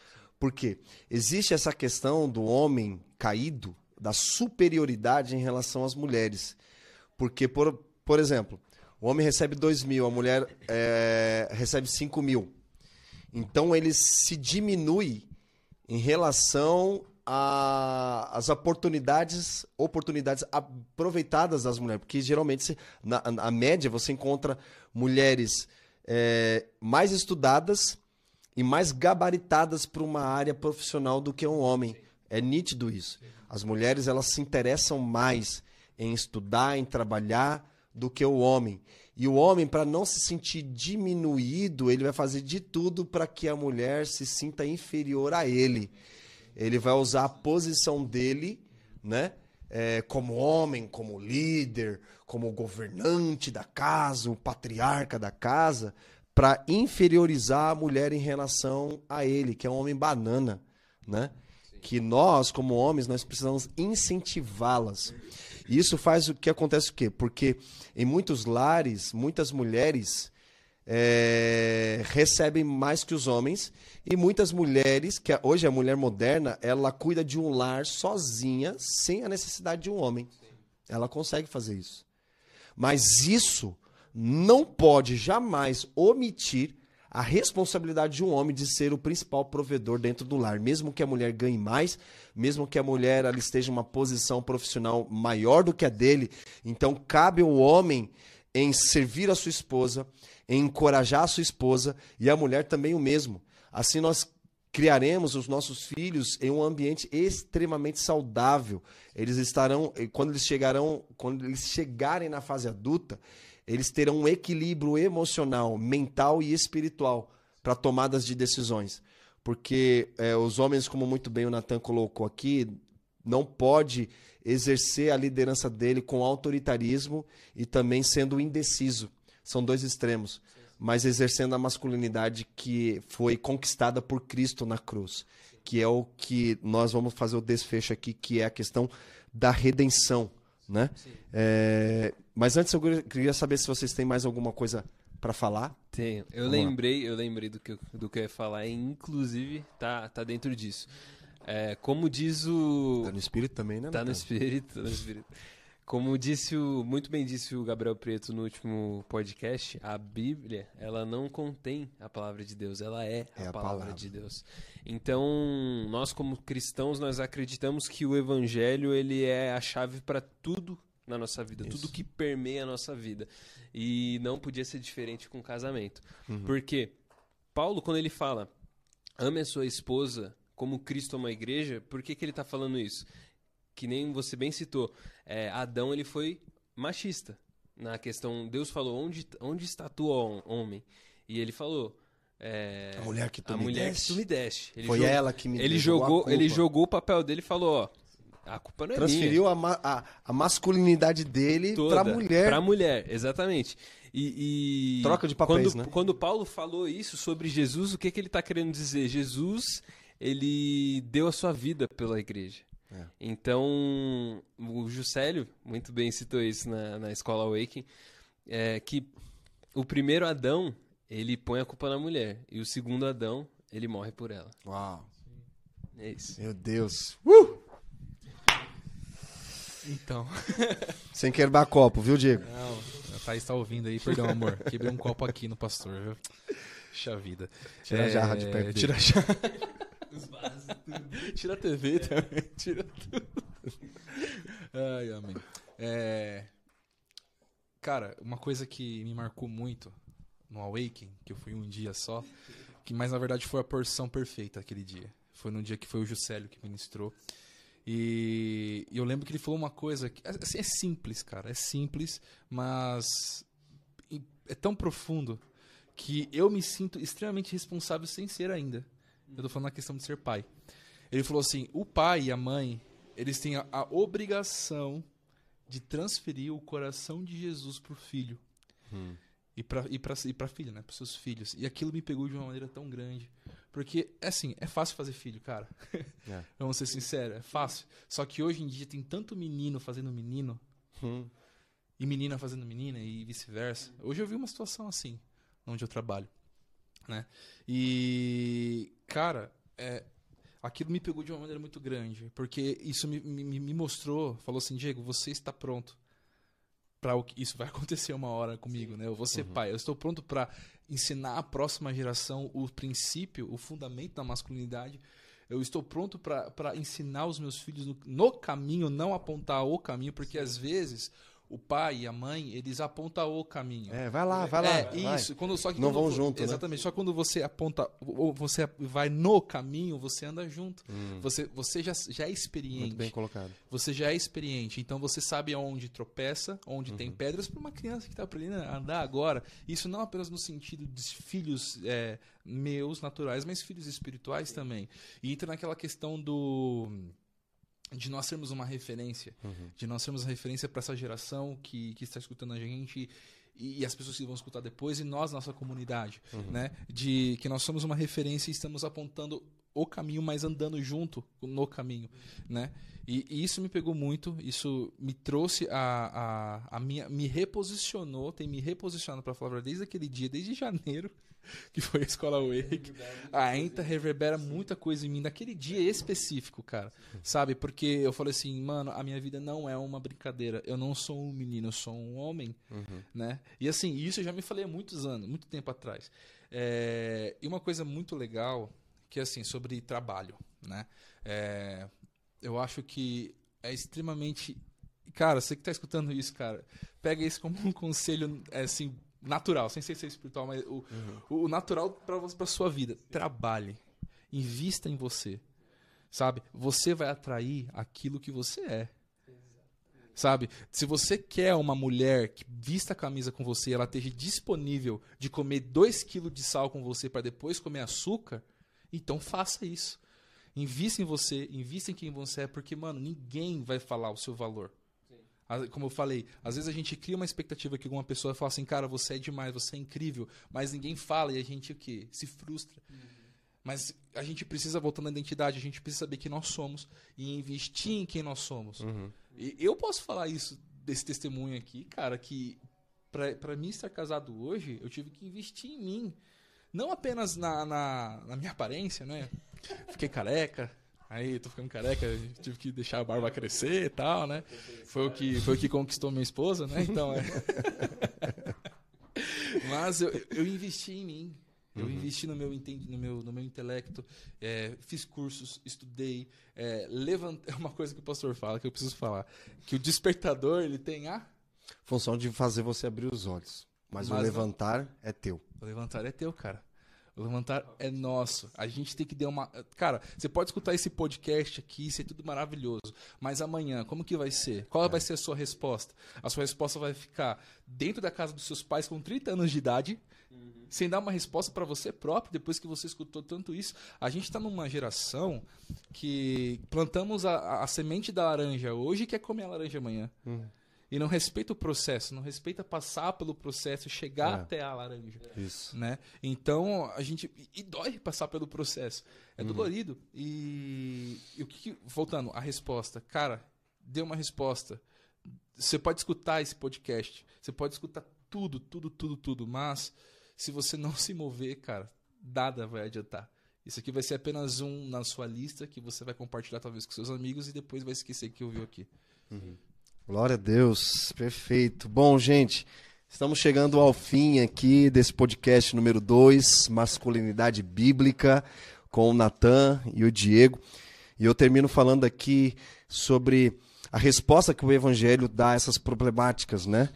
Por quê? Existe essa questão do homem caído, da superioridade em relação às mulheres. Porque, por, por exemplo, o homem recebe 2 mil, a mulher é, recebe 5 mil. Então ele se diminui em relação às oportunidades oportunidades aproveitadas das mulheres. Porque geralmente, na, na média, você encontra mulheres é, mais estudadas e mais gabaritadas para uma área profissional do que um homem. É nítido isso. As mulheres elas se interessam mais em estudar, em trabalhar, do que o homem. E o homem, para não se sentir diminuído, ele vai fazer de tudo para que a mulher se sinta inferior a ele. Ele vai usar a posição dele, né? É, como homem, como líder, como governante da casa, o patriarca da casa, para inferiorizar a mulher em relação a ele, que é um homem banana, né? Que nós, como homens, nós precisamos incentivá-las. E isso faz o que acontece o quê? Porque em muitos lares, muitas mulheres é, recebem mais que os homens e muitas mulheres, que hoje a mulher moderna, ela cuida de um lar sozinha, sem a necessidade de um homem. Ela consegue fazer isso. Mas isso não pode jamais omitir a responsabilidade de um homem de ser o principal provedor dentro do lar, mesmo que a mulher ganhe mais, mesmo que a mulher ela esteja em uma posição profissional maior do que a dele, então cabe ao homem em servir a sua esposa, em encorajar a sua esposa e a mulher também o mesmo. Assim nós criaremos os nossos filhos em um ambiente extremamente saudável. Eles estarão, quando eles chegarão, quando eles chegarem na fase adulta, eles terão um equilíbrio emocional, mental e espiritual para tomadas de decisões. Porque é, os homens, como muito bem o Natan colocou aqui, não pode exercer a liderança dele com autoritarismo e também sendo indeciso. São dois extremos mas exercendo a masculinidade que foi conquistada por Cristo na cruz, que é o que nós vamos fazer o desfecho aqui, que é a questão da redenção, né? É, mas antes eu queria saber se vocês têm mais alguma coisa para falar. Tenho. Eu Vamos lembrei, lá. eu lembrei do que eu, do que eu ia falar, e inclusive tá tá dentro disso. É, como diz o Tá no espírito também, né? Tá no espírito, tá no espírito. Como disse o, muito bem disse o Gabriel Preto no último podcast, a Bíblia, ela não contém a palavra de Deus, ela é, é a, palavra, palavra de Deus. Então, nós como cristãos, nós acreditamos que o evangelho, ele é a chave para tudo na nossa vida, Isso. tudo que permeia a nossa vida. E não podia ser diferente com o casamento. Uhum. Porque Paulo, quando ele fala, ame a sua esposa como Cristo ama a igreja, por que, que ele está falando isso? Que nem você bem citou, é, Adão ele foi machista na questão. Deus falou onde onde está tu homem e ele falou é, a mulher que tu a me mulher deste. que tu me deste. Ele foi jogou, ela que me ele jogou ele jogou o papel dele e falou ó a culpa não é Transferiu minha. A, ma a, a masculinidade dele Toda, pra mulher. Pra mulher, exatamente. E, e Troca de papéis, quando, né? Quando Paulo falou isso sobre Jesus, o que, que ele está querendo dizer? Jesus, ele deu a sua vida pela igreja. É. Então, o Juscelio muito bem citou isso na, na escola Awakening, é que o primeiro Adão, ele põe a culpa na mulher, e o segundo Adão, ele morre por ela. Uau. É isso. Meu Deus. Uh! Então. Sem quebrar copo, viu, Diego? Não, a Thaís tá ouvindo aí, perdão, amor. Quebrei um copo aqui no pastor, viu? Puxa vida. Tira é... a jarra de perto dele. Tira a jarra. Os vasos, tudo. Tira a TV também, tira tudo. Ai, amém. É... Cara, uma coisa que me marcou muito no Awaken, que eu fui um dia só, que mas na verdade foi a porção perfeita aquele dia. Foi no dia que foi o Juscelio que ministrou. E, eu lembro que ele falou uma coisa que assim, é simples, cara, é simples, mas é tão profundo que eu me sinto extremamente responsável sem ser ainda. Eu tô falando na questão de ser pai. Ele falou assim: o pai e a mãe, eles têm a, a obrigação de transferir o coração de Jesus pro filho. Hum. E pra, e, pra, e pra filha, né? Pros seus filhos. E aquilo me pegou de uma maneira tão grande. Porque, é assim, é fácil fazer filho, cara. É. Vamos ser sinceros, é fácil. Só que hoje em dia tem tanto menino fazendo menino. Hum. E menina fazendo menina e vice-versa. Hoje eu vi uma situação assim, onde eu trabalho né? E, cara, é, aquilo me pegou de uma maneira muito grande, porque isso me, me, me mostrou, falou assim, Diego, você está pronto para o que isso vai acontecer uma hora comigo, né? Eu vou ser uhum. pai, eu estou pronto para ensinar à próxima geração o princípio, o fundamento da masculinidade. Eu estou pronto para ensinar os meus filhos no, no, caminho, não apontar o caminho, porque Sim. às vezes o pai e a mãe, eles apontam o caminho. É, vai lá, vai lá. É, vai. isso. Quando, só que Não quando, vão junto, né? Exatamente. Né? Só quando você aponta, ou você vai no caminho, você anda junto. Hum. Você, você já, já é experiente. Muito bem colocado. Você já é experiente. Então você sabe aonde tropeça, onde uhum. tem pedras. Para uma criança que está aprendendo a andar agora, isso não apenas no sentido de filhos é, meus, naturais, mas filhos espirituais também. E entra naquela questão do de nós sermos uma referência, uhum. de nós sermos uma referência para essa geração que, que está escutando a gente e, e, as pessoas que vão escutar depois e nós, nossa comunidade, uhum. né? De que nós somos uma referência e estamos apontando o caminho, mas andando junto no caminho, né? E, e isso me pegou muito, isso me trouxe a, a, a minha, me reposicionou, tem me reposicionado para falar desde aquele dia, desde janeiro, que foi a escola Wake. Ainda reverbera muita coisa em mim naquele dia específico, cara. Sabe? Porque eu falei assim, mano, a minha vida não é uma brincadeira. Eu não sou um menino, eu sou um homem, uhum. né? E assim, isso eu já me falei há muitos anos, muito tempo atrás. É... E uma coisa muito legal, que é assim, sobre trabalho, né? É... Eu acho que é extremamente Cara, você que tá escutando isso, cara, pega isso como um conselho, é, assim, natural, sem ser, ser espiritual, mas o, uhum. o natural para sua vida. Trabalhe. invista em você. Sabe? Você vai atrair aquilo que você é. Sabe? Se você quer uma mulher que vista a camisa com você e ela esteja disponível de comer 2 kg de sal com você para depois comer açúcar, então faça isso. Invista em você, invista em quem você é, porque, mano, ninguém vai falar o seu valor. Como eu falei, às vezes a gente cria uma expectativa que uma pessoa fala assim, cara, você é demais, você é incrível, mas ninguém fala e a gente o quê? Se frustra. Uhum. Mas a gente precisa voltar na identidade, a gente precisa saber quem nós somos e investir em quem nós somos. Uhum. E eu posso falar isso desse testemunho aqui, cara, que para mim estar casado hoje, eu tive que investir em mim. Não apenas na, na, na minha aparência, né? Fiquei careca, Aí tô ficando careca, tive que deixar a barba crescer e tal, né? Foi o que, foi o que conquistou minha esposa, né? Então é. Mas eu, eu investi em mim. Eu uhum. investi no meu, no meu, no meu intelecto, é, fiz cursos, estudei, é, levantei. É uma coisa que o pastor fala, que eu preciso falar. Que o despertador, ele tem a... Função de fazer você abrir os olhos. Mas, Mas o levantar não... é teu. O levantar é teu, cara. O levantar é nosso. A gente tem que dar uma. Cara, você pode escutar esse podcast aqui, isso é tudo maravilhoso. Mas amanhã, como que vai ser? Qual é. vai ser a sua resposta? A sua resposta vai ficar dentro da casa dos seus pais com 30 anos de idade, uhum. sem dar uma resposta para você próprio, depois que você escutou tanto isso. A gente está numa geração que plantamos a, a, semente da laranja hoje e quer comer a laranja amanhã. Uhum e não respeita o processo, não respeita passar pelo processo, chegar é. até a laranja. Isso. Né? Então, a gente. E dói passar pelo processo. É uhum. dolorido. E, e o que, Voltando, a resposta. Cara, dê uma resposta. Você pode escutar esse podcast. Você pode escutar tudo, tudo, tudo, tudo. Mas, se você não se mover, cara, nada vai adiantar. Isso aqui vai ser apenas um na sua lista que você vai compartilhar talvez com seus amigos e depois vai esquecer que ouviu aqui. Uhum. Glória a Deus, perfeito. Bom, gente, estamos chegando ao fim aqui desse podcast número 2, Masculinidade Bíblica, com o Natan e o Diego. E eu termino falando aqui sobre a resposta que o Evangelho dá a essas problemáticas, né?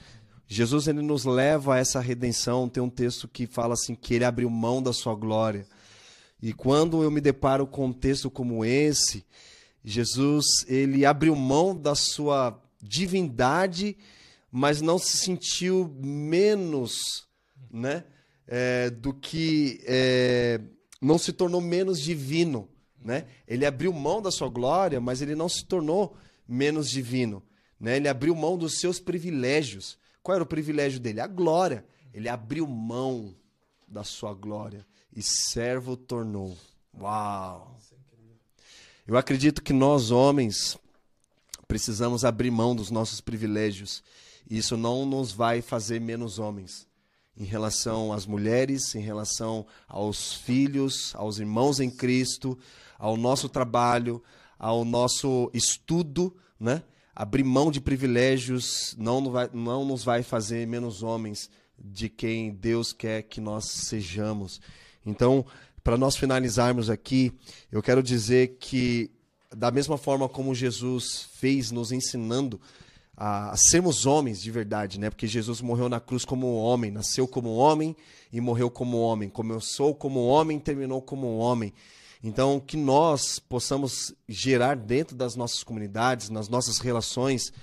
Jesus ele nos leva a essa redenção. Tem um texto que fala assim que ele abriu mão da sua glória. E quando eu me deparo com um texto como esse, Jesus ele abriu mão da sua divindade, mas não se sentiu menos, né? É, do que é, não se tornou menos divino, né? Ele abriu mão da sua glória, mas ele não se tornou menos divino, né? Ele abriu mão dos seus privilégios. Qual era o privilégio dele? A glória. Ele abriu mão da sua glória e servo tornou. Uau! Eu acredito que nós homens precisamos abrir mão dos nossos privilégios. E isso não nos vai fazer menos homens. Em relação às mulheres, em relação aos filhos, aos irmãos em Cristo, ao nosso trabalho, ao nosso estudo, né? Abrir mão de privilégios não, vai, não nos vai fazer menos homens de quem Deus quer que nós sejamos. Então, para nós finalizarmos aqui, eu quero dizer que da mesma forma como Jesus fez nos ensinando a, sermos homens de verdade, né? Porque Jesus morreu na cruz como homem, nasceu como homem e morreu como homem. Começou como homem, terminou como homem. Então, que nós possamos gerar dentro das nossas comunidades, nas nossas relações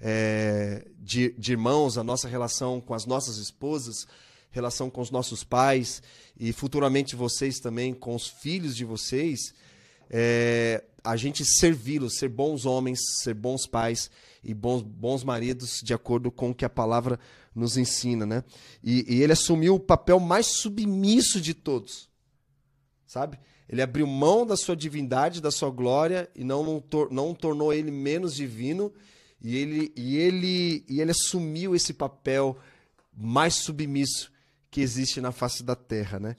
é, de, de irmãos, a nossa relação com as nossas esposas, relação com os nossos pais e futuramente vocês também com os filhos de vocês, é, a gente servi-los, ser bons homens, ser bons pais e bons, bons maridos, de acordo com o que a palavra nos ensina, né? E, e ele assumiu o papel mais submisso de todos, sabe? Ele abriu mão da sua divindade, da sua glória e não, não, tor não tornou ele menos divino e ele, e, ele, e ele assumiu esse papel mais submisso que existe na face da terra, né?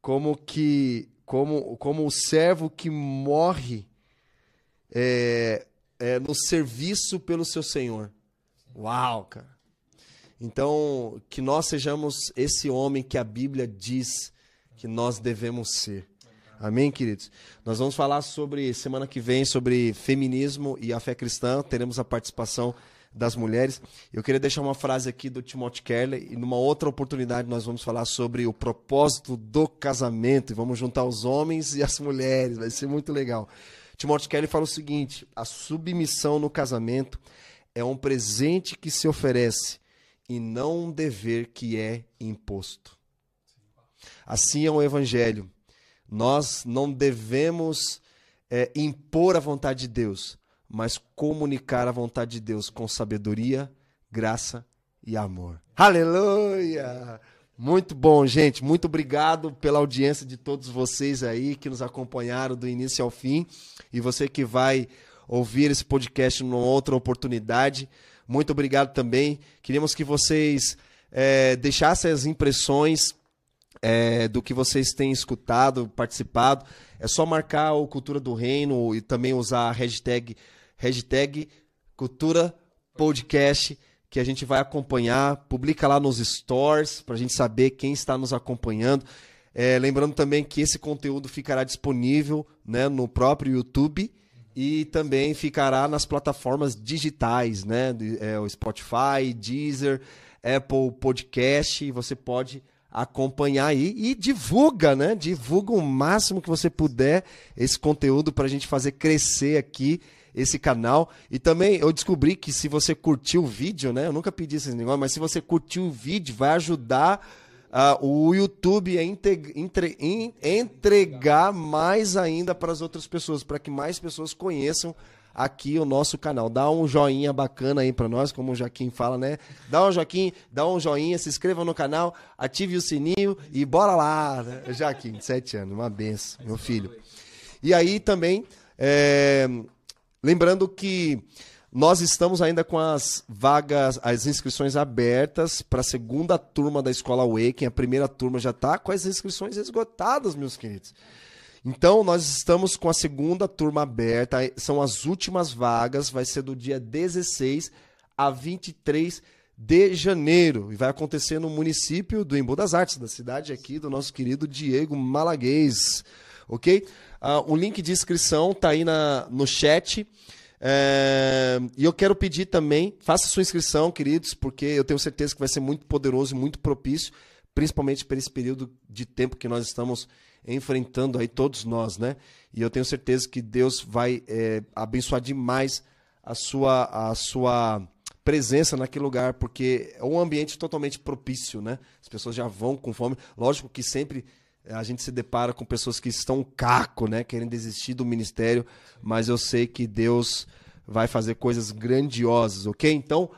Como que como, como o servo que morre é, é, no serviço pelo seu Senhor. Uau, cara. Então, que nós sejamos esse homem que a Bíblia diz que nós devemos ser. Amém, queridos? Nós vamos falar sobre, semana que vem, sobre feminismo e a fé cristã. Teremos a participação das mulheres. Eu queria deixar uma frase aqui do Timothy Keller e numa outra oportunidade nós vamos falar sobre o propósito do casamento e vamos juntar os homens e as mulheres, vai ser muito legal. Timothy Keller fala o seguinte: a submissão no casamento é um presente que se oferece e não um dever que é imposto. Assim é o evangelho. Nós não devemos é, impor a vontade de Deus, mas comunicar a vontade de Deus com sabedoria, graça e amor. Aleluia! Muito bom, gente. Muito obrigado pela audiência de todos vocês aí que nos acompanharam do início ao fim. E você que vai ouvir esse podcast numa outra oportunidade. Muito obrigado também. Queríamos que vocês é, deixassem as impressões é, do que vocês têm escutado, participado. É só marcar o Cultura do Reino e também usar a hashtag hashtag Cultura Podcast, que a gente vai acompanhar. Publica lá nos stores para a gente saber quem está nos acompanhando. É, lembrando também que esse conteúdo ficará disponível né, no próprio YouTube e também ficará nas plataformas digitais, né? É, o Spotify, Deezer, Apple Podcast. Você pode acompanhar aí e divulga, né? Divulga o máximo que você puder esse conteúdo para a gente fazer crescer aqui esse canal. E também eu descobri que se você curtiu o vídeo, né? Eu nunca pedi esse negócio, mas se você curtiu o vídeo, vai ajudar uh, o YouTube a entre, in, entregar mais ainda para as outras pessoas, para que mais pessoas conheçam aqui o nosso canal. Dá um joinha bacana aí para nós, como o Joaquim fala, né? Dá um joinha, dá um joinha, se inscreva no canal, ative o sininho e bora lá, né? Joaquim, sete anos, uma benção, meu filho. E aí também é, Lembrando que nós estamos ainda com as vagas, as inscrições abertas para a segunda turma da Escola Awaken. A primeira turma já está com as inscrições esgotadas, meus queridos. Então, nós estamos com a segunda turma aberta. São as últimas vagas. Vai ser do dia 16 a 23 de janeiro. E vai acontecer no município do Embu das Artes, da cidade aqui do nosso querido Diego Malaguês. Ok? Uh, o link de inscrição está aí na, no chat. É, e eu quero pedir também, faça sua inscrição, queridos, porque eu tenho certeza que vai ser muito poderoso e muito propício, principalmente por esse período de tempo que nós estamos enfrentando aí, todos nós, né? E eu tenho certeza que Deus vai é, abençoar demais a sua, a sua presença naquele lugar, porque é um ambiente totalmente propício, né? As pessoas já vão com fome. Lógico que sempre a gente se depara com pessoas que estão caco, né, querem desistir do ministério, mas eu sei que Deus vai fazer coisas grandiosas, ok? Então,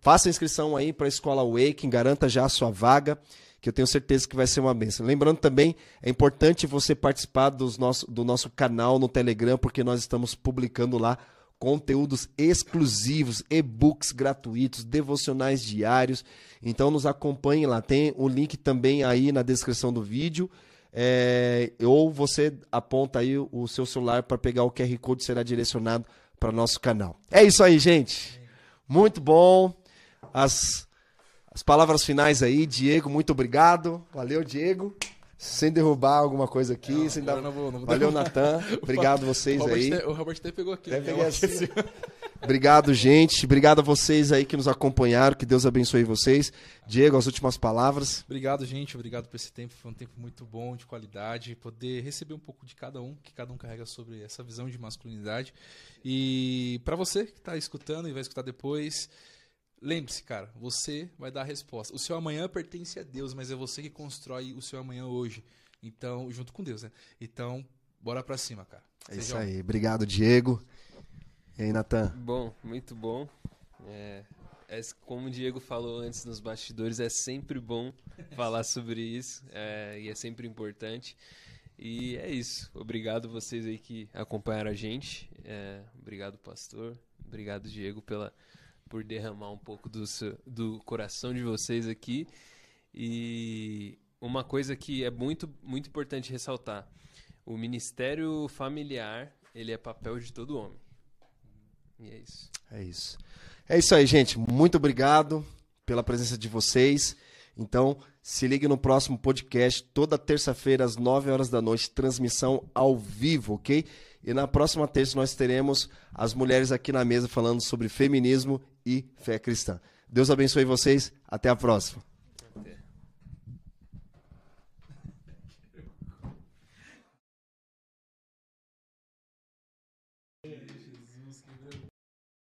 faça a inscrição aí para a Escola Waking, garanta já a sua vaga, que eu tenho certeza que vai ser uma bênção. Lembrando também, é importante você participar dos nosso, do nosso canal no Telegram, porque nós estamos publicando lá conteúdos exclusivos, e-books gratuitos, devocionais diários. Então nos acompanhe lá. Tem o link também aí na descrição do vídeo. É, ou você aponta aí o seu celular para pegar o QR Code será direcionado para nosso canal. É isso aí, gente. Muito bom. As, as palavras finais aí, Diego, muito obrigado. Valeu, Diego sem derrubar alguma coisa aqui. Não, sem dar... não vou, não vou Valeu, Natan. Obrigado vocês o aí. o Robert até pegou aqui. Até peguei assim. Obrigado, gente. Obrigado a vocês aí que nos acompanharam. Que Deus abençoe vocês. Diego, as últimas palavras. Obrigado, gente. Obrigado por esse tempo. Foi um tempo muito bom, de qualidade. Poder receber um pouco de cada um, que cada um carrega sobre essa visão de masculinidade. E para você que está escutando e vai escutar depois, Lembre-se, cara, você vai dar a resposta. O seu amanhã pertence a Deus, mas é você que constrói o seu amanhã hoje. Então, junto com Deus, né? Então, bora pra cima, cara. É isso aí. Obrigado, Diego. E aí, Natan? Bom, muito bom. É, é, como o Diego falou antes nos bastidores, é sempre bom falar sobre isso. É, e é sempre importante. E é isso. Obrigado vocês aí que acompanharam a gente. É, obrigado, pastor. Obrigado, Diego, pela por derramar um pouco do, seu, do coração de vocês aqui. E uma coisa que é muito, muito importante ressaltar: o ministério familiar ele é papel de todo homem. E é isso. É isso. É isso aí, gente. Muito obrigado pela presença de vocês. Então, se ligue no próximo podcast, toda terça-feira, às 9 horas da noite, transmissão ao vivo, ok? E na próxima terça nós teremos as mulheres aqui na mesa falando sobre feminismo e fé cristã. Deus abençoe vocês. Até a próxima.